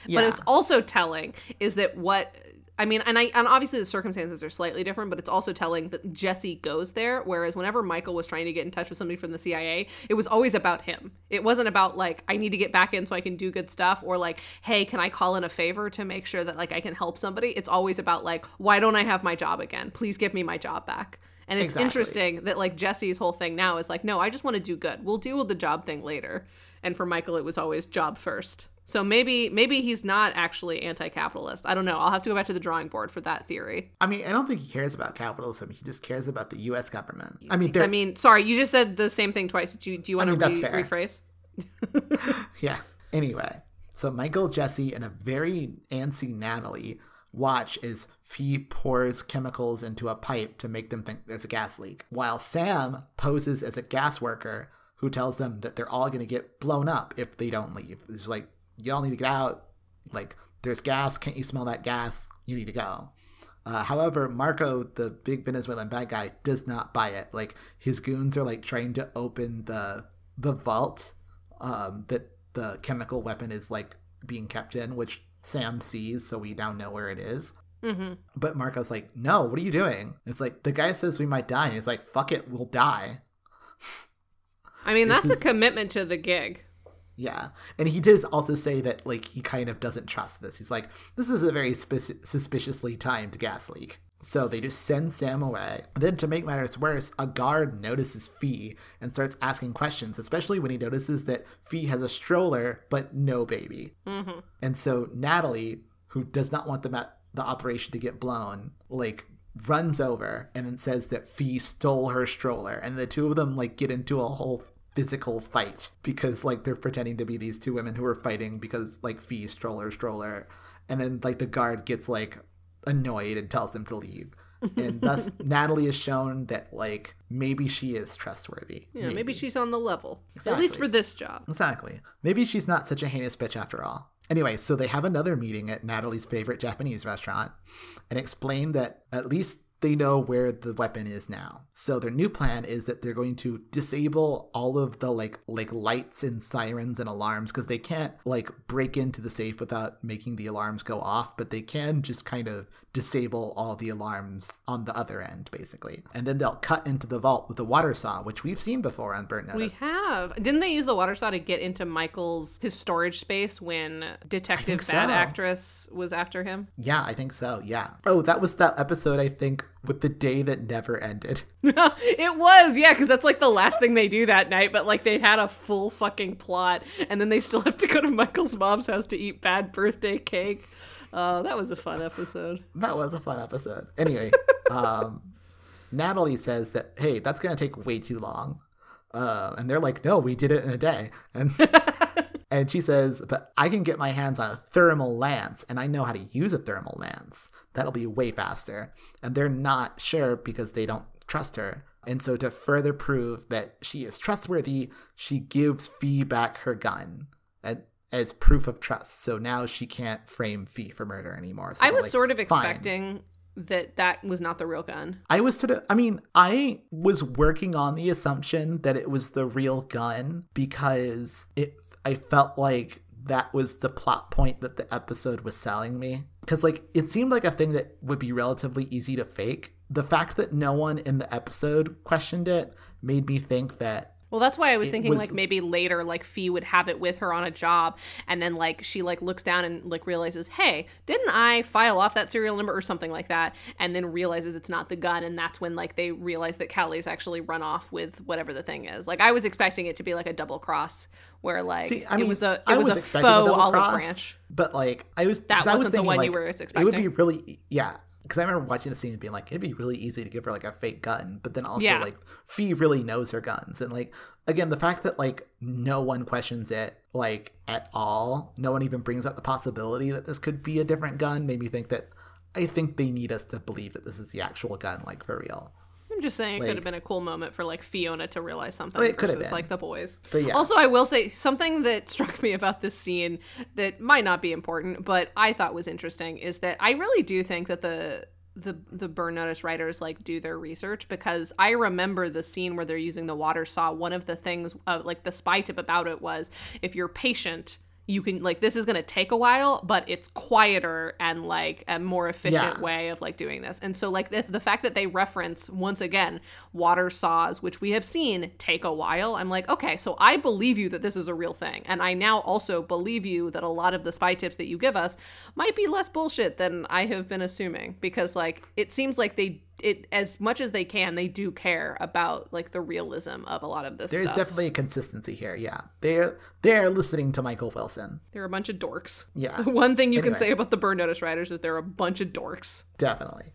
Yeah. But it's also telling is that what I mean, and I and obviously the circumstances are slightly different, but it's also telling that Jesse goes there. Whereas whenever Michael was trying to get in touch with somebody from the CIA, it was always about him. It wasn't about like I need to get back in so I can do good stuff, or like, hey, can I call in a favor to make sure that like I can help somebody? It's always about like, why don't I have my job again? Please give me my job back. And it's Exactly. interesting that like Jesse's whole thing now is like, no, I just want to do good. We'll deal with the job thing later. And for Michael, it was always job first. So maybe maybe he's not actually anti-capitalist. I don't know. I'll have to go back to the drawing board for that theory. I mean, I don't think he cares about capitalism. He just cares about the U.S. government. I mean, I mean, sorry, you just said the same thing twice. Do you, do you want mean, to re- rephrase? <laughs> <laughs> yeah. Anyway, so Michael, Jesse, and a very antsy Natalie watch as Fee pours chemicals into a pipe to make them think there's a gas leak, while Sam poses as a gas worker who tells them that they're all going to get blown up if they don't leave. It's like, y'all need to get out. Like, there's gas. Can't you smell that gas? You need to go. Uh, however, Marco, the big Venezuelan bad guy, does not buy it. Like his goons are like trying to open the the vault um, that the chemical weapon is like being kept in, which Sam sees, so we now know where it is. Mm-hmm. But Marco's like, "No, what are you doing?" It's like the guy says we might die, and he's like, "Fuck it, we'll die." I mean, This that's is- a commitment to the gig. Yeah, and he does also say that like he kind of doesn't trust this. He's like, "This is a very spi- suspiciously timed gas leak." So they just send Sam away. Then, to make matters worse, a guard notices Fee and starts asking questions, especially when he notices that Fee has a stroller but no baby. Mm-hmm. And so Natalie, who does not want the ma- the operation to get blown, like runs over and then says that Fee stole her stroller, and the two of them like get into a whole physical fight because like they're pretending to be these two women who are fighting because like Fee stroller stroller, and then like the guard gets like annoyed and tells them to leave. And <laughs> thus, Natalie is shown that, like, maybe she is trustworthy. Yeah, maybe. she's on the level. exactly. At least for this job. Exactly. Maybe she's not such a heinous bitch after all. Anyway, so they have another meeting at Natalie's favorite Japanese restaurant and explain that at least they know where the weapon is now. So their new plan is that they're going to disable all of the like like lights and sirens and alarms because they can't like break into the safe without making the alarms go off, but they can just kind of disable all the alarms on the other end basically. And then they'll cut into the vault with a water saw, which we've seen before on Burnt We Notice. have. Didn't they use the water saw to get into Michael's his storage space when Detective Bad so. Actress was after him? Yeah, I think so. Yeah. Oh, that was that episode, I think, with the day that never ended. <laughs> it was, yeah, because that's like the last thing they do that night. But like they had a full fucking plot, and then they still have to go to Michael's mom's house to eat bad birthday cake. Uh, that was a fun episode. That was a fun episode. Anyway, <laughs> um, Natalie says that, hey, that's going to take way too long. Uh, and they're like, no, we did it in a day. And <laughs> and she says, but I can get my hands on a thermal lance, and I know how to use a thermal lance. That'll be way faster. And they're not sure because they don't trust her. And so, to further prove that she is trustworthy, she gives Fee back her gun and, as proof of trust. So now she can't frame Fee for murder anymore. So I was like, sort of "Fine." expecting that that was not the real gun. I was sort of, I mean, I was working on the assumption that it was the real gun because it, I felt like that was the plot point that the episode was selling me. Because, like, it seemed like a thing that would be relatively easy to fake. The fact that no one in the episode questioned it made me think that Well, that's why I was It thinking was- like maybe later, like Fee would have it with her on a job, and then like she like looks down and like realizes, hey, didn't I file off that serial number or something like that? And then realizes it's not the gun, and that's when like they realize that Callie's actually run off with whatever the thing is. Like I was expecting it to be like a double cross, where like See, I it was a it I was, a expecting faux olive cross, branch. But like, I was That I was wasn't the thinking, one you like, were It would be really, yeah. Because I remember watching the scene and being like, it'd be really easy to give her like a fake gun, but then also Yeah. like Fee really knows her guns, and like again, the fact that like no one questions it like at all, no one even brings up the possibility that this could be a different gun, made me think that I think they need us to believe that this is the actual gun, like for real. I'm just saying it Like- could have been a cool moment for like Fiona to realize something Oh, it could have versus been. like the boys. But yeah. Also, I will say something that <laughs> struck me about this scene that might not be important, but I thought was interesting is that I really do think that the the the burn notice writers like do their research because I remember the scene where they're using the water saw. One of the things, uh, like the spy tip about it was if you're patient. You can like this is gonna take a while, but it's quieter and like a more efficient Yeah. way of like doing this. And so like the, the fact that they reference once again water saws, which we have seen take a while, I'm like, okay, so I believe you that this is a real thing, and I now also believe you that a lot of the spy tips that you give us might be less bullshit than I have been assuming because like it seems like they it as much as they can they do care about like the realism of a lot of this There's stuff. definitely a consistency here. Yeah, they're they're listening to Michael Wilson. They're a bunch of dorks. Yeah. <laughs> One thing you can say about the burn notice writers is they're a bunch of dorks. Definitely.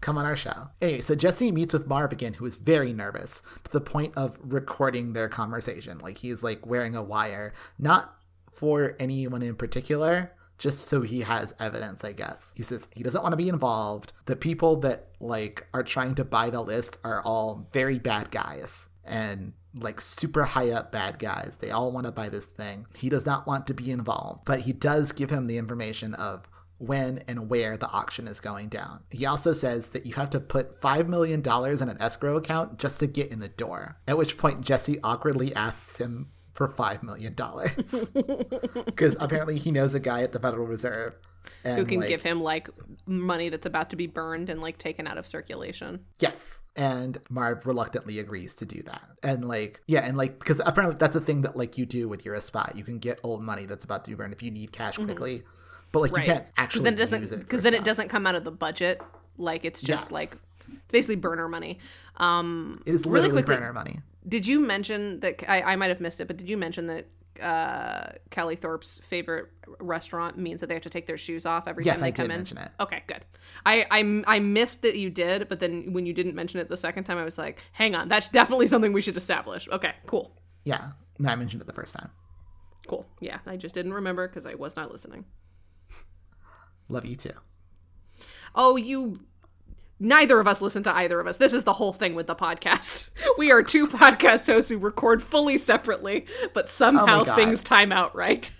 Come on our show. Anyway, so Jesse meets with Marv again, who is very nervous to the point of recording their conversation. Like he's like wearing a wire, not for anyone in particular, just so he has evidence, I guess. He says he doesn't want to be involved. The people that like are trying to buy the list are all very bad guys and like super high up bad guys. They all want to buy this thing. He does not want to be involved, but he does give him the information of when and where the auction is going down. He also says that you have to put $5 million in an escrow account just to get in the door. At which point, Jesse awkwardly asks him for $5 million. <laughs> Because apparently he knows a guy at the Federal Reserve. And Who can like, give him like money that's about to be burned and like taken out of circulation. Yes. And Marv reluctantly agrees to do that. And like, yeah, and like, because apparently that's a thing that like you do with you're a spy. You can get old money that's about to be burned if you need cash quickly. But like, Mm-hmm. Right. you can't actually then it use doesn't it. because then it doesn't come out of the budget. Like it's just Yes. like basically burner money. Um It is really literally quickly- burner money. Did you mention that I, I might have missed it, but did you mention that uh, Callie Thorne's favorite restaurant means that they have to take their shoes off every Yes, time they I come did in? mention it. Okay, good. I, I I missed that you did, but then when you didn't mention it the second time, I was like, hang on, that's definitely something we should establish. Okay, cool, Yeah. I mentioned it the first time. cool. Yeah, I just didn't remember because I was not listening. Love you too. Oh, you. Neither of us listen to either of us. This is the whole thing with the podcast. <laughs> We are two podcast hosts who record fully separately, but somehow God. things time out right.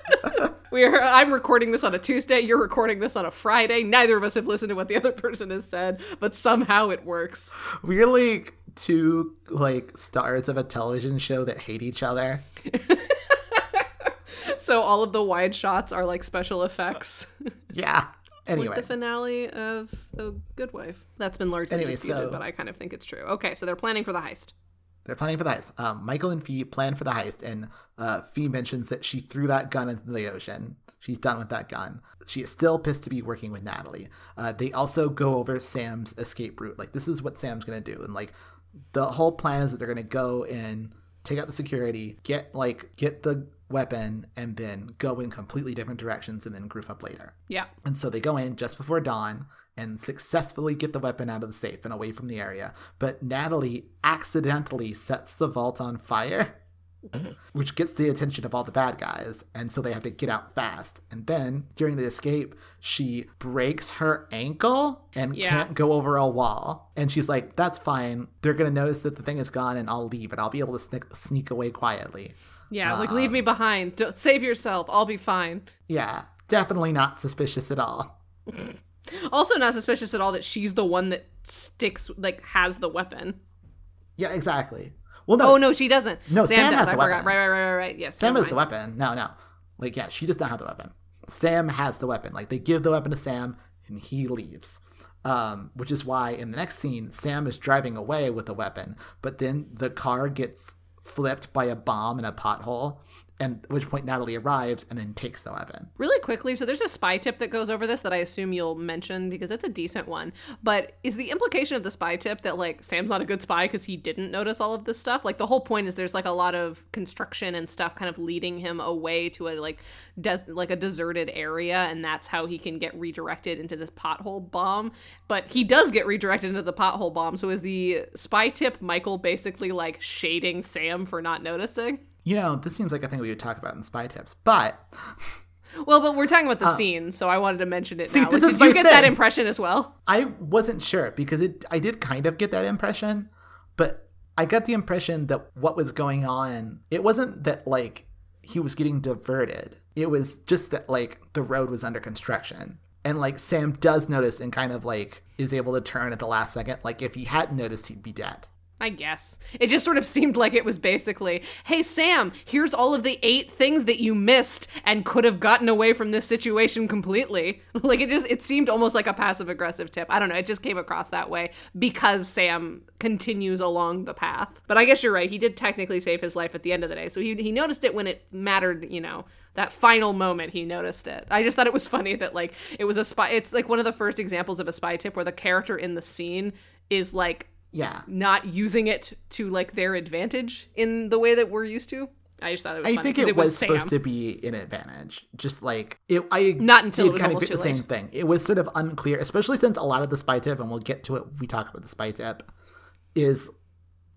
<laughs> we are. I'm recording this on a Tuesday. You're recording this on a Friday. Neither of us have listened to what the other <laughs> person has said, but somehow it works. We're like two like stars of a television show that hate each other. So all of the wide shots are like special effects. Yeah. Anyway. the finale of The Good Wife. That's been largely Anyway, disputed, so- but I kind of think it's true. Okay, so they're planning for the heist. They're planning for the heist. Um, Michael and Fee plan for the heist, and uh, Fee mentions that she threw that gun into the ocean. She's done with that gun. She is still pissed to be working with Natalie. Uh, they also go over Sam's escape route. Like, this is what Sam's going to do. And, like, the whole plan is that they're going to go and take out the security, get, like, get the weapon, and then go in completely different directions and then group up later. Yeah. And so they go in just before dawn and successfully get the weapon out of the safe and away from the area. But Natalie accidentally sets the vault on fire, <laughs> which gets the attention of all the bad guys. And so they have to get out fast. And then during the escape, she breaks her ankle and Yeah. can't go over a wall. And she's like, that's fine. They're going to notice that the thing is gone and I'll leave and I'll be able to sneak, sneak away quietly. Yeah, like leave me behind. Don't, save yourself. I'll be fine. Yeah, definitely not suspicious at all. <laughs> Also, not suspicious at all that she's the one that sticks, like, has the weapon. Yeah, exactly. Well, no, Oh no, she doesn't. No, Sam does. has I the forgot. weapon. Right, right, right, right, right. Yes. Sam has the weapon. No, no. Like, yeah, she does not have the weapon. Sam has the weapon. Like, they give the weapon to Sam, and he leaves. Um, which is why in the next scene, Sam is driving away with the weapon, but then the car gets flipped by a bomb in a pothole, and at which point Natalie arrives and then takes the weapon. Really quickly, so there's a spy tip that goes over this that I assume you'll mention because it's a decent one. But is the implication of the spy tip that like Sam's not a good spy because he didn't notice all of this stuff? Like the whole point is there's like a lot of construction and stuff kind of leading him away to a like des- like a deserted area, and that's how he can get redirected into this pothole bomb. But he does get redirected into the pothole bomb. So is the spy tip Michael basically like shading Sam for not noticing? You know, this seems like a thing we would talk about in spy tips, but <laughs> Well, but we're talking about the uh, scene, so I wanted to mention it See, now. this Like, is did you get that impression as well? I wasn't sure because it I did kind of get that impression, but I got the impression that what was going on, it wasn't that like he was getting diverted. It was just that like the road was under construction. And like Sam does notice and kind of like is able to turn at the last second. Like if he hadn't noticed, he'd be dead. I guess. It just sort of <laughs> seemed like it was basically, hey, Sam, here's all of the eight things that you missed and could have gotten away from this situation completely. <laughs> like it just, it seemed almost like a passive aggressive tip. I don't know. It just came across that way because Sam continues along the path. But I guess you're right. He did technically save his life at the end of the day. So he, he noticed it when it mattered, you know, that final moment he noticed it. I just thought it was <laughs> funny that like it was a spy. It's like one of the first examples of a spy tip where the character in the scene is like Yeah. not using it to like their advantage in the way that we're used to. I just thought it was I think 'cause it, was, Sam. supposed to be an advantage. Just like it, I Not until it was kind of the late. same thing. It was sort of unclear, especially since a lot of the spy tip, and we'll get to it. when We talk about the spy tip is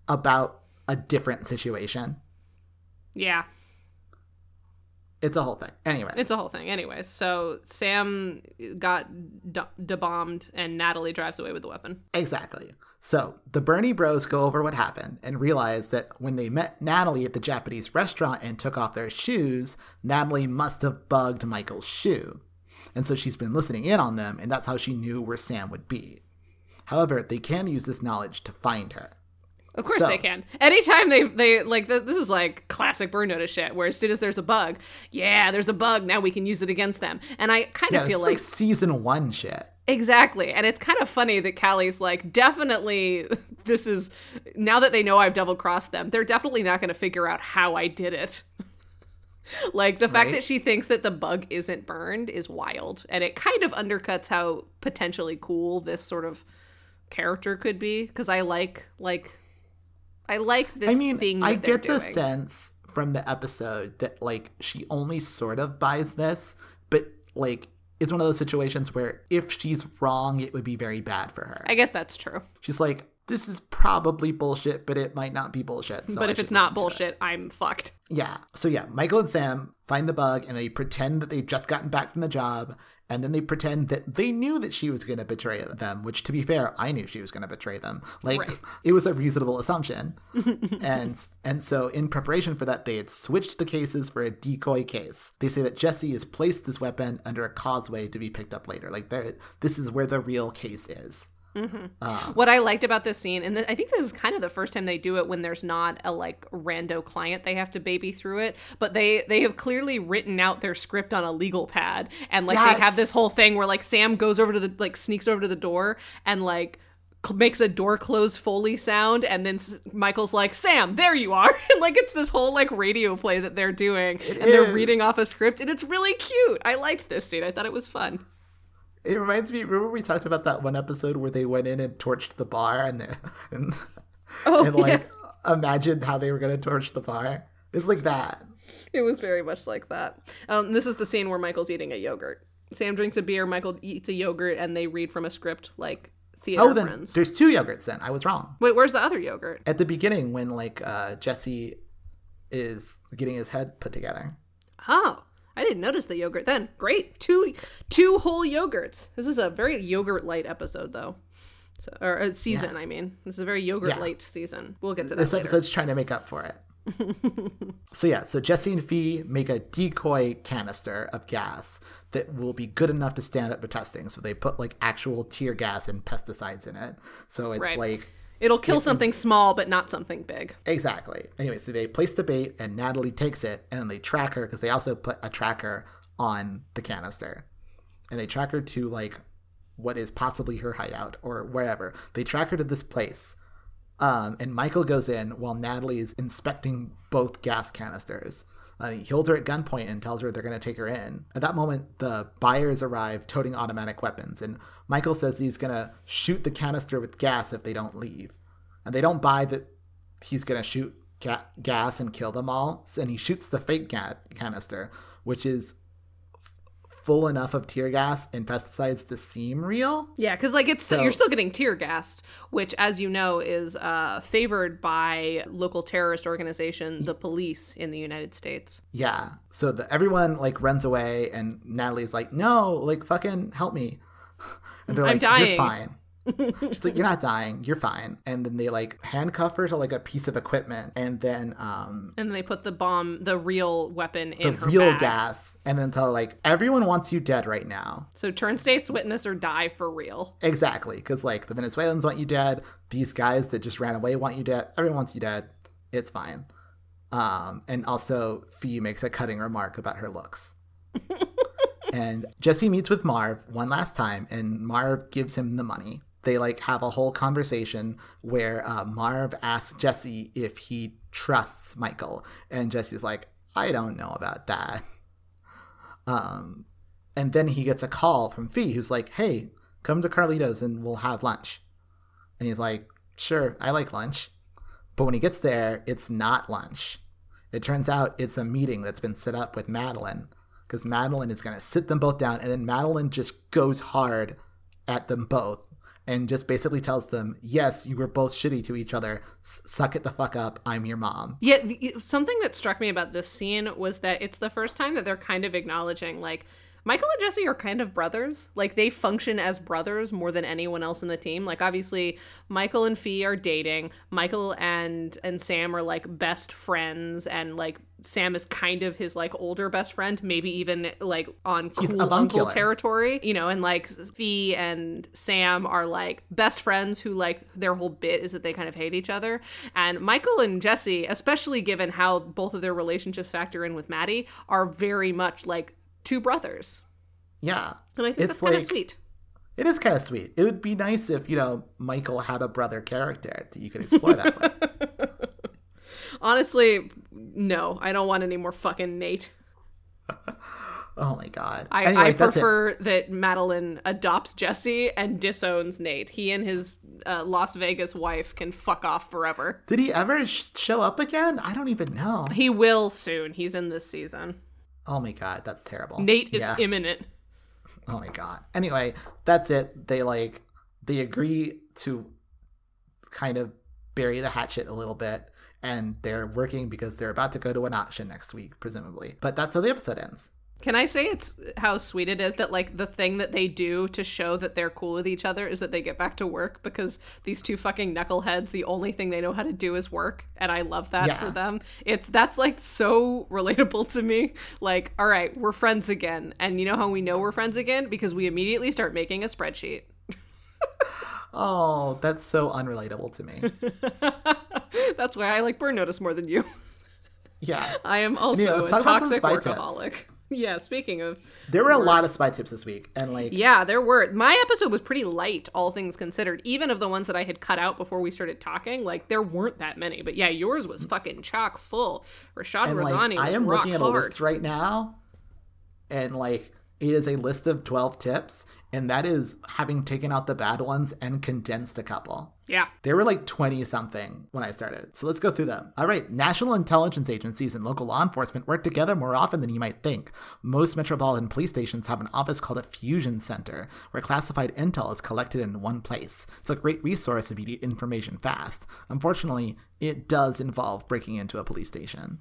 about a different situation. Yeah, It's a whole thing. Anyway, it's a whole thing. Anyways, so Sam got d- debombed and Natalie drives away with the weapon. exactly. So the Bernie Bros go over what happened and realize that when they met Natalie at the Japanese restaurant and took off their shoes, Natalie must have bugged Michael's shoe. And so she's been listening in on them, and that's how she knew where Sam would be. However, they can use this knowledge to find her. Of course So- they can. Anytime they they like th- this is like classic burn notice shit. Where as soon as there's a bug, yeah, there's a bug. Now we can use it against them. And I kind Yeah, of it's feel like, like season one shit. Exactly. And it's kind of funny that Callie's like, definitely, this is, now that they know I've double crossed them, they're definitely not going to figure out how I did it. <laughs> like, the fact that she thinks that the bug isn't burned is wild. And it kind of undercuts how potentially cool this sort of character could be. Because I like, like, I like this I mean, thing I get the doing. sense from the episode that like she only sort of buys this, but like it's one of those situations where if she's wrong, it would be very bad for her. I guess that's true. She's like, this is probably bullshit, but it might not be bullshit. So but I if it's not to it." bullshit, I'm fucked. Yeah. So yeah, Michael and Sam find the bug and they pretend that they've just gotten back from the job, and then they pretend that they knew that she was going to betray them. Which, to be fair, I knew she was going to betray them. Like Right. it was a reasonable assumption, <laughs> and and so in preparation for that, they had switched the cases for a decoy case. They say that Jesse has placed this weapon under a causeway to be picked up later. Like this is where the real case is. Mm-hmm. What I liked about this scene, and th- I think this is kind of the first time they do it when there's not a like rando client they have to baby through it, but they they have clearly written out their script on a legal pad, and like they have this whole thing where like Sam goes over to the like sneaks over to the door and like makes a door close foley sound and then S- michael's like sam there you are. <laughs> And like it's this whole like radio play that they're doing and they're reading off a script and it's really cute. I liked this scene. I thought it was fun It reminds me. Remember we talked about that one episode where they went in and torched the bar, and they, <laughs> and, oh and like imagined how they were gonna torch the bar. It's like that. It was very much like that. Um, this is the scene where Michael's eating a yogurt. Sam drinks a beer, Michael eats a yogurt, and they read from a script like theater Oh, then friends. there's two yogurts. Then I was wrong. Wait, where's the other yogurt? At the beginning, when like uh, Jesse is getting his head put together. Oh, I didn't notice the yogurt then. Great, two two whole yogurts. This is a very yogurt light episode, though. So, or uh, season, I mean, this is a very yogurt Yeah. light season. We'll get to that This later. episode's trying to make up for it. <laughs> so yeah, so Jesse and Fee make a decoy canister of gas that will be good enough to stand up to testing. So they put like actual tear gas and pesticides in it. So it's Right. like It'll kill something small, but not something big. Exactly. Anyway, so they place the bait and Natalie takes it and they track her because they also put a tracker on the canister. And they track her to like what is possibly her hideout or wherever. They track her to this place. Um, and Michael goes in while Natalie is inspecting both gas canisters. Uh, he holds her at gunpoint and tells her they're going to take her in. At that moment, the buyers arrive toting automatic weapons, and Michael says he's going to shoot the canister with gas if they don't leave. And they don't buy that he's going to shoot ga- gas and kill them all. And he shoots the fake ga- canister, which is full enough of tear gas and pesticides to seem real. Yeah, because like it's So- you're still getting tear gassed, which, as you know, is uh, favored by local terrorist organization, the police in the United States. Yeah. So the, everyone like runs away, and Natalie's like, "No, like fucking help me." <laughs> And they're I'm like, dying. "You're fine." She's like, "You're not dying. You're fine." And then they like handcuff her to like a piece of equipment, and then um And then they put the bomb, the real weapon, the in her real bag. gas, and then tell her, like everyone wants you dead right now. So turn state's witness or die for real. Exactly, because like the Venezuelans want you dead. These guys that just ran away want you dead. Everyone wants you dead. It's fine. Um, and also, Fee makes a cutting remark about her looks. <laughs> and Jesse meets with Marv one last time, and Marv gives him the money. They like have a whole conversation where uh, Marv asks Jesse if he trusts Michael, and Jesse's like, "I don't know about that." Um, and then he gets a call from Fee, who's like, "Hey, come to Carlito's and we'll have lunch." And he's like, "Sure, I like lunch." But when he gets there, it's not lunch. It turns out it's a meeting that's been set up with Madeline because Madeline is going to sit them both down, and then Madeline just goes hard at them both and just basically tells them, "Yes, you were both shitty to each other. S- suck it the fuck up. I'm your mom." Yeah, the, something that struck me about this scene was that it's the first time that they're kind of acknowledging like Michael and Jesse are kind of brothers. Like they function as brothers more than anyone else in the team. Like obviously Michael and Fee are dating. Michael and and Sam are like best friends and like Sam is kind of his like older best friend, maybe even like on He's cool uncle territory, you know, and like Fee and Sam are like best friends who like their whole bit is that they kind of hate each other. And Michael and Jesse, especially given how both of their relationships factor in with Maddie, are very much like two brothers. Yeah, And I think It's that's kind of like- sweet. it is kind of sweet. It would be nice if you know Michael had a brother character that you could explore that way. <laughs> Honestly, no, I don't want any more fucking Nate. <laughs> Oh my god. I, Anyway, I prefer that Madeline adopts Jesse and disowns Nate. He and his uh, Las Vegas wife can fuck off forever. Did he ever sh- show up again? I don't even know. He will soon. He's in this season. Oh my god, that's terrible. Nate is Yeah. imminent. Oh my god. Anyway, that's it. They like they agree to kind of bury the hatchet a little bit and they're working because they're about to go to an auction next week presumably. But that's how the episode ends. Can I say it's how sweet it is that like the thing that they do to show that they're cool with each other is that they get back to work because these two fucking knuckleheads the only thing they know how to do is work and I love that Yeah. for them. It's that's like so relatable to me. Like, all right, we're friends again. And you know how we know we're friends again because we immediately start making a spreadsheet. Oh, that's so unrelatable to me. <laughs> that's why I like Burn Notice more than you. Yeah. I am also Anyway, let's a talk about some toxic spy tips. Yeah, speaking of There were a lot of spy tips this week and like Yeah, there were. My episode was pretty light, all things considered. Even of the ones that I had cut out before we started talking, like there weren't that many. But yeah, yours was fucking chock full. Rashad and like Raisani was I am looking at a hard. list right now and like it is a list of 12 tips and that is having taken out the bad ones and condensed a couple. Yeah, There were like 20 something when I started. So let's go through them. All right. National intelligence agencies and local law enforcement work together more often than you might think. Most metropolitan police stations have an office called a fusion center where classified intel is collected in one place. It's a great resource if you need information fast. Unfortunately, it does involve breaking into a police station.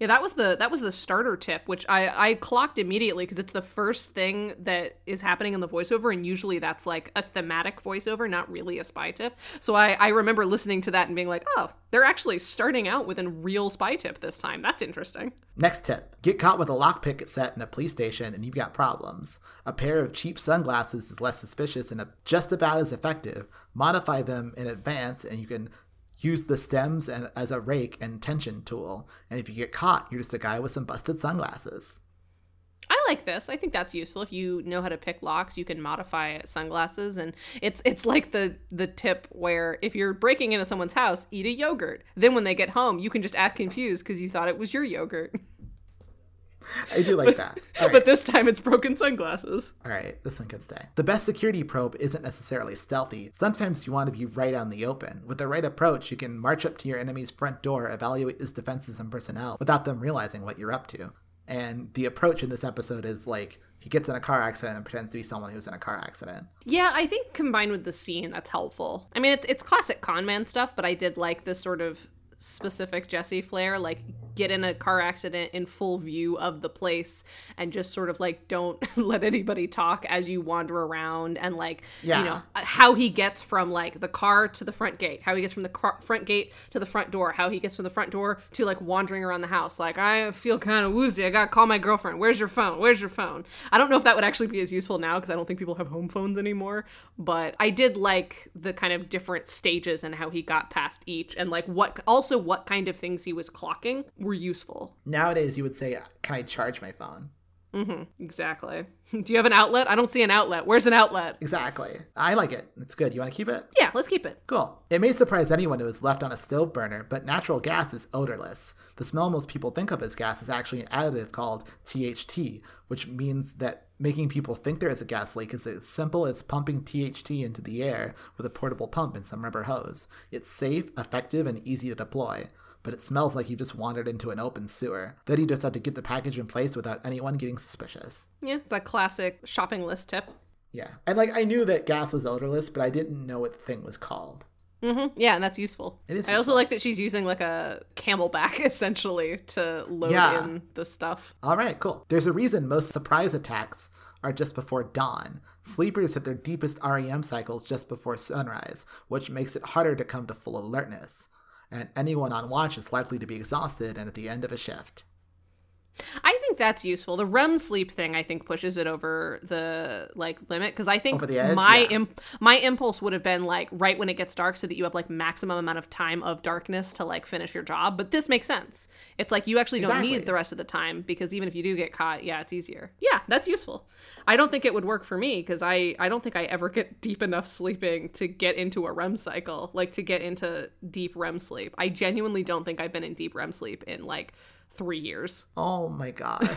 Yeah. That was the that was the starter tip, which I I clocked immediately because it's the first thing that is happening in the voiceover, and usually that's like a thematic voiceover, not really a spy tip. So I I remember listening to that and being like, oh, they're actually starting out with a real spy tip this time. That's interesting. Next tip get caught with a lockpick set in a police station and you've got problems. A pair of cheap sunglasses is less suspicious and just about as effective. Modify them in advance and you can use the stems and, as a rake and tension tool. And if you get caught, you're just a guy with some busted sunglasses. I like this. I think that's useful. If you know how to pick locks, you can modify sunglasses, and it's it's like the the tip where if you're breaking into someone's house, eat a yogurt. Then when they get home, you can just act confused because you thought it was your yogurt, <laughs> I do like that. <laughs> Right. but this time it's broken sunglasses. All right, this one can stay. The best security probe isn't necessarily stealthy. Sometimes you want to be right out in the open. With the right approach, you can march up to your enemy's front door, evaluate his defenses and personnel without them realizing what you're up to. And the approach in this episode is like he gets in a car accident and pretends to be someone who's in a car accident. Yeah, I think combined with the scene, that's helpful. I mean, it's, it's classic con man stuff, but I did like this sort of specific Jesse flair, like get in a car accident in full view of the place and just sort of like don't <laughs> let anybody talk as you wander around and like Yeah. you know uh, how he gets from like the car to the front gate how he gets from the car- front gate to the front door how he gets from the front door to like wandering around the house. Like i feel kind of woozy. I gotta call my girlfriend. Where's your phone? Where's your phone? I don't know if that would actually be as useful now because i don't think people have home phones anymore but i did like the kind of different stages and how he got past each and like what also what kind of things he was clocking were useful Nowadays, you would say, Can I charge my phone? Mm-hmm. exactly <laughs> do you have an outlet i don't see an outlet where's an outlet Exactly. I like it. It's good. You want to keep it? yeah let's keep it Cool. It may surprise anyone who is left on a stove burner, but natural gas is odorless. The smell most people think of as gas is actually an additive called THT, which means that making people think there is a gas leak is as simple as pumping THT into the air with a portable pump and some rubber hose. It's safe, effective, and easy to deploy. But it smells like you just wandered into an open sewer. Then you just have to get the package in place without anyone getting suspicious. yeah it's a classic shopping list tip Yeah. And like I knew that gas was odorless, but I didn't know what the thing was called. Mm-hmm. Yeah, and that's useful. It is I also like that she's using like a CamelBak <laughs> essentially to load Yeah. in the stuff. All right, cool. There's a reason most surprise attacks are just before dawn. Sleepers hit their deepest REM cycles just before sunrise, which makes it harder to come to full alertness. And anyone on watch is likely to be exhausted and at the end of a shift. I think that's useful. The REM sleep thing, I think, pushes it over the like limit because I think edge, my yeah. imp- my impulse would have been like right when it gets dark, so that you have like maximum amount of time of darkness to like finish your job. But this makes sense. It's like you actually don't need the rest of the time because even if you do get caught, yeah, it's easier. Yeah, that's useful. I don't think it would work for me because I I don't think I ever get <laughs> deep enough sleeping to get into a REM cycle, like to get into deep REM sleep. I genuinely don't think I've been in deep REM sleep in like three years. <laughs> Oh my god.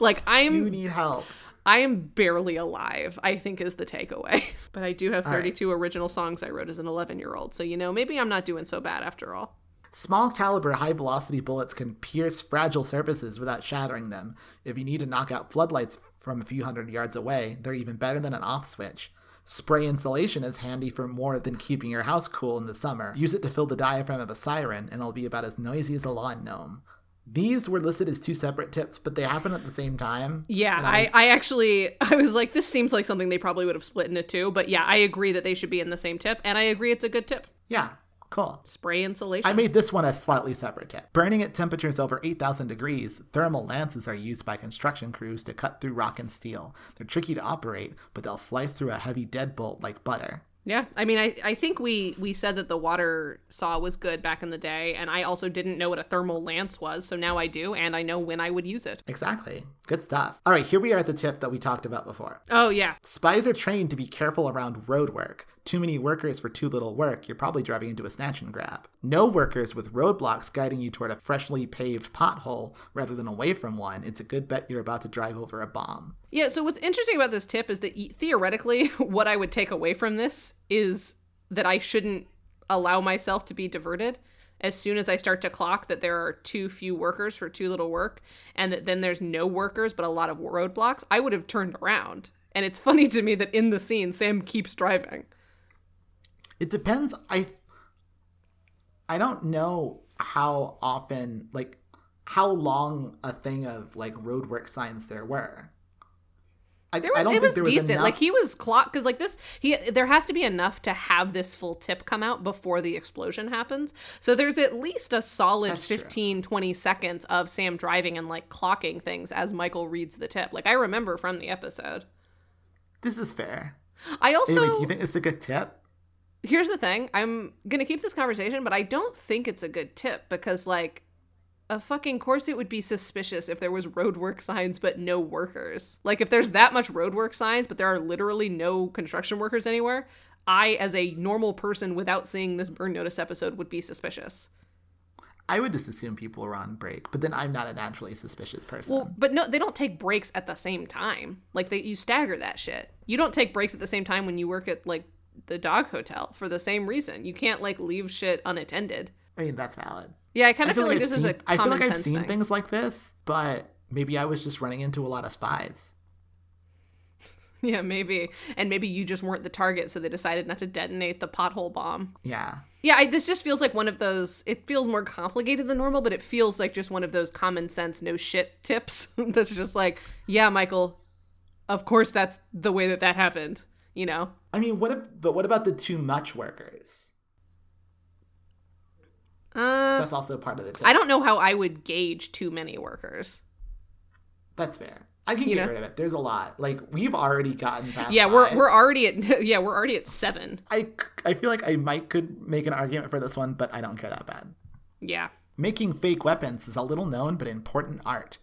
like I'm you need help. I am barely alive, I think is the takeaway. <laughs> But I do have All right. 32 original songs I wrote as an 11 year old. So, you know, maybe I'm not doing so bad after all. Small caliber, high velocity bullets can pierce fragile surfaces without shattering them. If you need to knock out floodlights from a few hundred yards away, they're even better than an off switch. Spray insulation is handy for more than keeping your house cool in the summer. Use it to fill the diaphragm of a siren, and it'll be about as noisy as a lawn gnome. These were listed as two separate tips, but they happen at the same time. Yeah, and I, I actually, <laughs> I was like, this seems like something they probably would have split into two. But yeah, I agree that they should be in the same tip. And I agree it's a good tip. Yeah, cool. Spray insulation. I made this one a slightly separate tip. Burning at temperatures over 8,000 degrees, thermal lances are used by construction crews to cut through rock and steel. They're tricky to operate, but they'll slice through a heavy deadbolt like butter. Yeah, I mean, I, I think we we said that the water saw was good back in the day, and I also didn't know what a thermal lance was, so now I do, and I know when I would use it. Exactly. Good stuff. All right, here we are at the tip that we talked about before. Oh yeah, Spies are trained to be careful around road work. Too many workers for too little work, you're probably driving into a snatch and grab. No workers with roadblocks guiding you toward a freshly paved pothole rather than away from one, it's a good bet you're about to drive over a bomb. yeah. So what's interesting about this tip is that theoretically, <laughs> what I would take away from this is that I shouldn't allow myself to be diverted. As soon as I start to clock that there are too few workers for too little work, and that then there's no workers but a lot of roadblocks, I would have turned around. And it's <laughs> funny to me that in the scene, Sam keeps driving. It depends. I I don't know how often, like, how long a thing of like roadwork signs there were. I, There was, I don't it think was there was decent. enough. Like he was clock because like this, he there has to be enough to have this full tip come out before the explosion happens. So there's at least a solid That's true. 15, 20 seconds of Sam driving and like clocking things as Michael reads the tip. Like I remember from the episode. this is fair. I also Anyway, do you think it's a good tip? Here's the thing. I'm gonna keep this conversation, but I don't think it's a good tip because like. A fucking course it would be suspicious if there was roadwork signs but no workers. Like if there's that much roadwork signs but there are literally no construction workers anywhere, I as a normal person without seeing this burn notice episode would be suspicious. I would just assume people are on break, but then I'm not a naturally suspicious person. Well, but no, they don't take breaks at the same time. Like they you stagger that shit. You don't take breaks at the same time when you work at like the dog hotel for the same reason. You can't like leave shit unattended. I mean, that's valid. Yeah, I kind of feel, like, I've this is seen, a I feel like I've seen thing. things like this, but maybe I was just running into a lot of spies. <laughs> Yeah, maybe. And maybe you just weren't the target, so they decided not to detonate the pothole bomb. Yeah. Yeah, I, this just feels like one of those. It feels more complicated than normal, but it feels like just one of those common sense, no shit tips. <laughs> that's just like, yeah, Michael, of course that's the way that that happened. You know? I mean, what? But what about the too much workers? Uh, That's also part of the. Tip. I don't know how I would gauge too many workers. That's fair. I can You get know? rid of it. There's a lot. Like we've already gotten past. Yeah, we're five. we're already at <laughs> yeah we're already at seven. I I feel like I might could make an argument for this one, but I don't care that bad. Yeah, Making fake weapons is a little known but important art.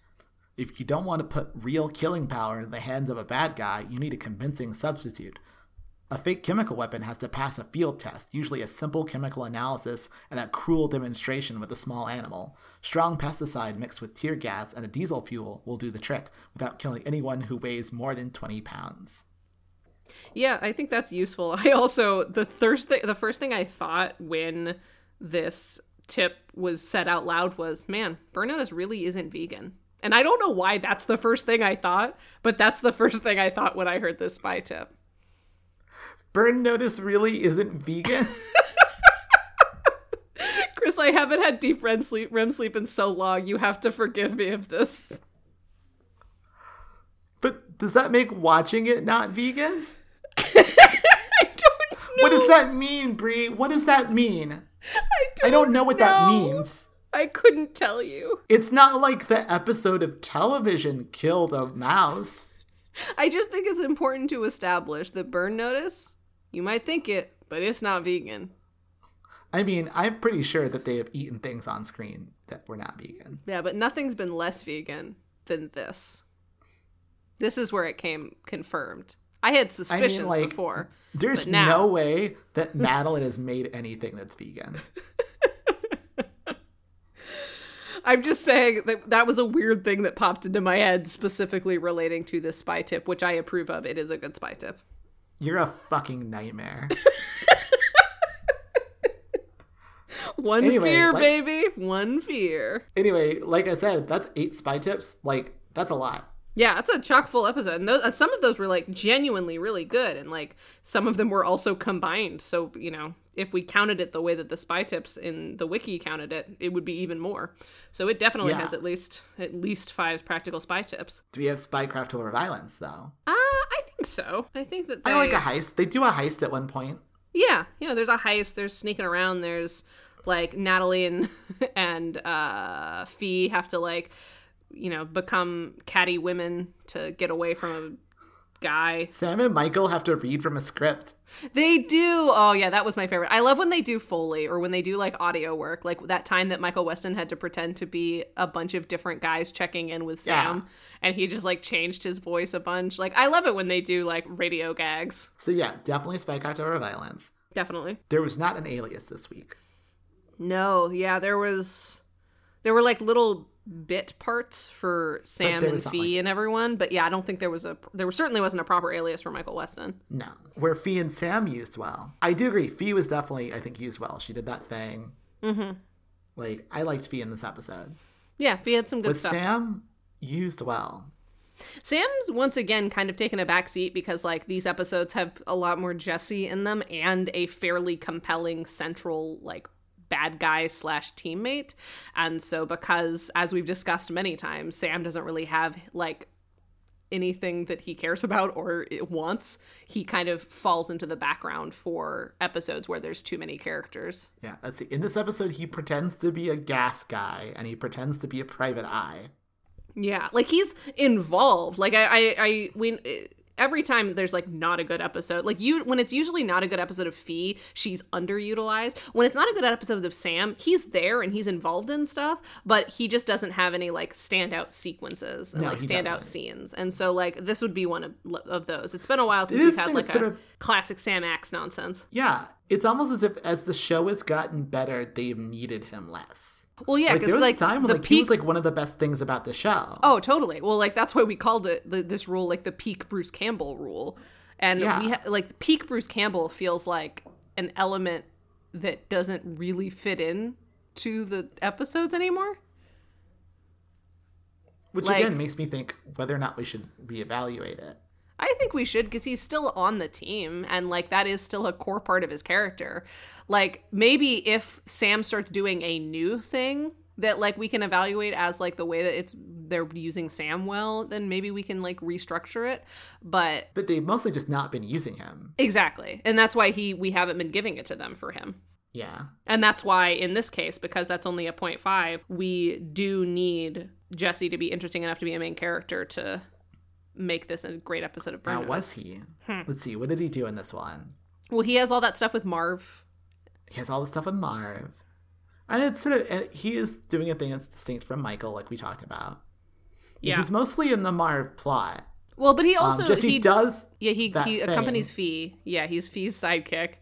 If you don't want to put real killing power in the hands of a bad guy, you need a convincing substitute. A fake chemical weapon has to pass a field test, usually a simple chemical analysis and a cruel demonstration with a small animal. Strong pesticide mixed with tear gas and a diesel fuel will do the trick without killing anyone who weighs more than 20 pounds. yeah, I think that's useful. <laughs> I also the first thing the first thing I thought when this tip was said out loud was, man, Burn Notice really isn't vegan. And I don't know why that's the first thing I thought, but that's the <laughs> first thing I thought when I heard this spy tip. Burn Notice really isn't vegan? <laughs> Chris, I haven't had deep REM sleep, REM sleep in so long. You have to forgive me of this. but does that make watching it not vegan? <laughs> I don't know. What does that mean, Brie? What does that mean? I don't, I don't know what that means. I couldn't tell you. It's not like the episode of television killed a mouse. I just think it's important to establish that burn notice, you might think it, but it's not vegan. I mean, I'm pretty sure that they have eaten things on screen that were not vegan. Yeah, but nothing's been less vegan than this. This is where it came confirmed. I had suspicions like, before. There's now- no way that Madeline has made anything that's vegan. <laughs> I'm just saying that that was a weird thing that popped into my head specifically relating to this spy tip, which I approve of. It is a good spy tip. You're a fucking nightmare. <laughs> One Anyway, fear, like- baby. One fear. anyway, like I said, that's eight spy tips. Like, that's a lot. Yeah, it's a chock full episode, and those, some of those were like genuinely really good, and like some of them were also combined. So you know, if we counted it the way that the spy tips in the wiki counted it, it would be even more. So it definitely Yeah. has at least at least five practical spy tips. Do we have spycraft over violence, though? Uh, I think so. I think that they, I like a heist. They do a heist at one point. Yeah, you know, there's a heist. There's sneaking around. There's like Natalie and <laughs> and uh, Fee have to like, you know, become catty women to get away from a guy. Sam and Michael have to read from a script. They do. Oh yeah, that was my favorite. I love when they do foley or when they do like audio work, like that time that Michael Weston had to pretend to be a bunch of different guys checking in with Sam, Yeah. and he just like changed his voice a bunch. Like I love it when they do like radio gags. So yeah, definitely spycraft over violence. Definitely. There was not an alias this week. No, yeah, there was there were like little bit parts for Sam and Fee like- and everyone, but yeah, I don't think there was a there was certainly wasn't a proper alias for Michael Weston. No. Where Fee and Sam used well. I do agree. Fee was definitely, I think, used well. She did that thing. Mm-hmm. Like, I liked Fee in this episode. Yeah, Fee had some good But stuff. Sam used well. Sam's once again kind of taken a back seat because like these episodes have a lot more Jesse in them and a fairly compelling central like bad guy slash teammate. And so because as we've discussed many times, Sam doesn't really have like anything that he cares about or wants, he kind of falls into the background for episodes where there's too many characters. Yeah, let's see. In this episode, he pretends to be a gas guy and he pretends to be a private eye. Yeah, like he's involved. Like I, I, I when every time there's like not a good episode, like you when it's usually not a good episode of Fee, she's underutilized. When it's not a good episode of Sam, he's there and he's involved in stuff, but he just doesn't have any like standout sequences and No, like standout scenes. And so like this would be one of of those. It's been a while since we've had like a sort of- classic Sam Axe nonsense. Yeah, it's almost as if as the show has gotten better, they've needed him less. Well, yeah, Like because there was like, a time when the like he peak was like one of the best things about the show. Oh, totally. Well, like that's why we called it the, this rule like the peak Bruce Campbell rule. And Yeah. we ha- like peak Bruce Campbell feels like an element that doesn't really fit in to the episodes anymore. Which Like- again makes me think whether or not we should reevaluate it. I think we should because he's still on the team and like that is still a core part of his character. Like maybe if Sam starts doing a new thing that like we can evaluate as like the way that it's they're using Sam well, then maybe we can like restructure it. But But they've mostly just not been using him. exactly. And that's why he we haven't been giving it to them for him. Yeah. And that's why in this case, because that's only a 0.5, we do need Jesse to be interesting enough to be a main character to make this a great episode of Burn Now, Notice. was he? Hmm. Let's see. What did he do in this one? Well, he has all that stuff with Marv. He has all the stuff with Marv. And it's sort of, he is doing a thing that's distinct from Michael, like we talked about. Yeah. He's mostly in the Marv plot. Well, but he Um, also Jesse he does yeah he he thing. accompanies Fee. Yeah, he's Fee's sidekick.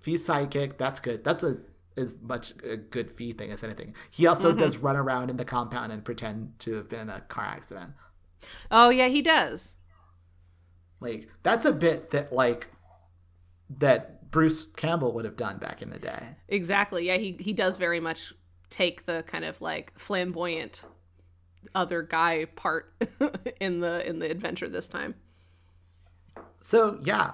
Fee's sidekick. That's good. That's a as much a good fee thing as anything. He also Mm-hmm. does run around in the compound and pretend to have been in a car accident. Oh yeah, he does. Like that's a bit that like that Bruce Campbell would have done back in the day. Exactly. Yeah, he he does very much take the kind of like flamboyant other guy part <laughs> in the in the adventure this time. So yeah.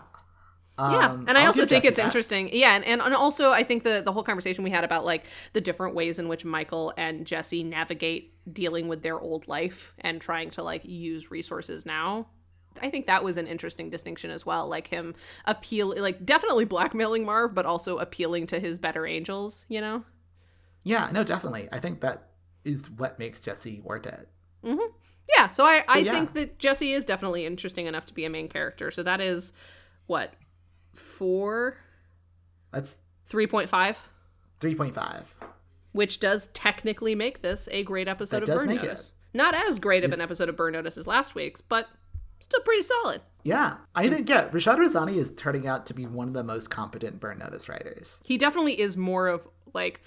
Yeah, Um, and I I'll also think it's that. interesting. Yeah, and, and and also I think the the whole conversation we had about like the different ways in which Michael and Jesse navigate dealing with their old life and trying to like use resources now. I think that was an interesting distinction as well. Like him appeal, like definitely blackmailing Marv, but also appealing to his better angels. You know. Yeah, no, definitely. I think that is what makes Jesse worth it. Yeah, so I, I yeah. think that Jesse is definitely interesting enough to be a main character. So that is what four, That's three point five. three point five. which does technically make this a great episode That of Burn make it. Notice. Not as great of an episode of Burn Notice as last week's, but still pretty solid. Yeah, I didn't get Rashad Raisani is turning out to be one of the most competent Burn Notice writers. He definitely is more of like,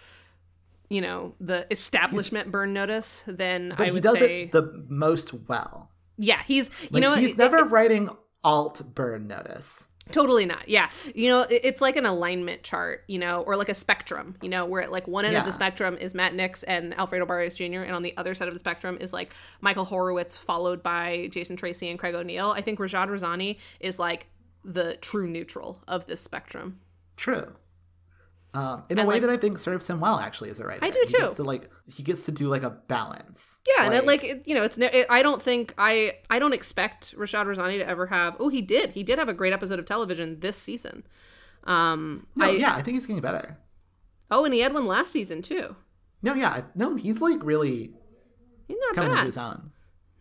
you know, the establishment Burn Notice than But I he would does say. it the most well. yeah, he's you Like know he's it- never it- writing alt Burn Notice. Totally not. Yeah. You know, it's like an alignment chart, you know, or like a spectrum, you know, where at like one end of the spectrum is Matt Nix and Alfredo Barrios Jr., and on the other side of the spectrum is like Michael Horowitz, followed by Jason Tracey and Craig O'Neill. I think Rashad Raisani is like the true neutral of this spectrum. True. Um, in a way like- that I think serves him well, actually, as a writer. I do too. Gets to, like he gets to do like a balance. Yeah, and it, like it, you know, it's it, I don't think I I don't expect Rashad Raisani to ever have. Oh, he did. He did have a great episode of television this season. Um, no, I, yeah, I think he's getting better. Oh, and he had one last season too. No, yeah, no, he's like really He's not coming bad. his own.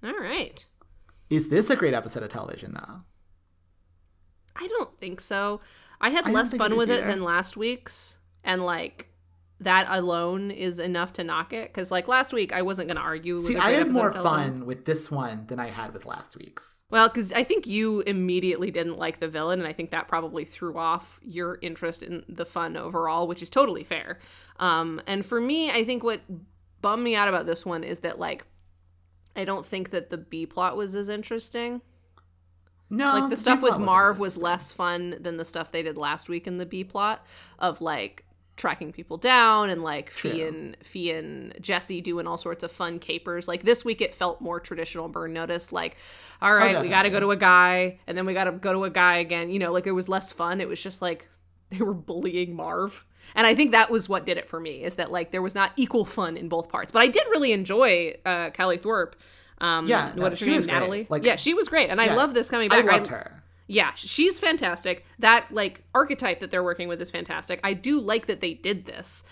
All right. Is this a great episode of television, though? I don't think so. I had I less fun with it than last week's, and like that alone is enough to knock it. Because like last week, I wasn't going to argue. See, I had more fun with this one than I had with last week's. Well, because I think you immediately didn't like the villain, and I think that probably threw off your interest in the fun overall, which is totally fair. Um, and for me, I think what bummed me out about this one is that like I don't think that the B plot was as interesting. No, like the stuff with Marv as was less fun than the stuff they did last week in the B plot of like tracking people down and like Fee and Fee and Jesse doing all sorts of fun capers. Like this week it felt more traditional burn notice like all right, we got to go to a guy and then we got to go to a guy again. You know, like it was less fun. It was just like <laughs> they were bullying Marv. And I think that was what did it for me is that like there was not equal fun in both parts. But I did really enjoy uh Callie Thorne. Um Yeah, no, what is her she name? was great. Natalie. Like- yeah, she was great. And I love this coming back. I loved her. Yeah, she's fantastic. That like archetype that they're working with is fantastic. I do like that they did this.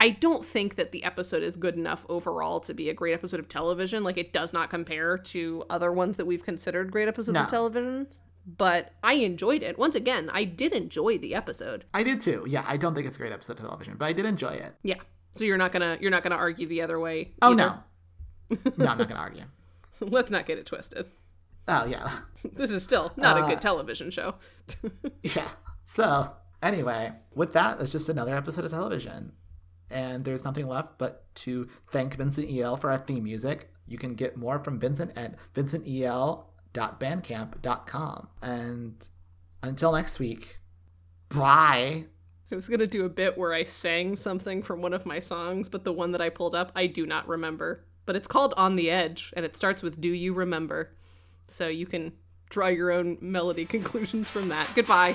I don't think that the episode is good enough overall to be a great episode of television. Like it does not compare to other ones that we've considered great episodes No. of television. But I enjoyed it. Once again, I did enjoy the episode. I did too. Yeah, I don't think it's a great episode of television, but I did enjoy it. Yeah. So you're not gonna you're not gonna argue the other way. Oh either? no, no, I'm not gonna argue. <laughs> <laughs> Let's not get it twisted. Oh yeah, <laughs> This is still not a Uh, good television show. <laughs> yeah. So anyway, with that, it's just another episode of television, and there's nothing left but to thank Vincent El for our theme music. You can get more from Vincent at vincentel.bandcamp.com. And until next week, bye. I was going to do a bit where I sang something from one of my songs, but the one that I pulled up, I do not remember. But it's called On the Edge, and it starts with Do You Remember? So you can draw your own melody <laughs> conclusions from that. Goodbye.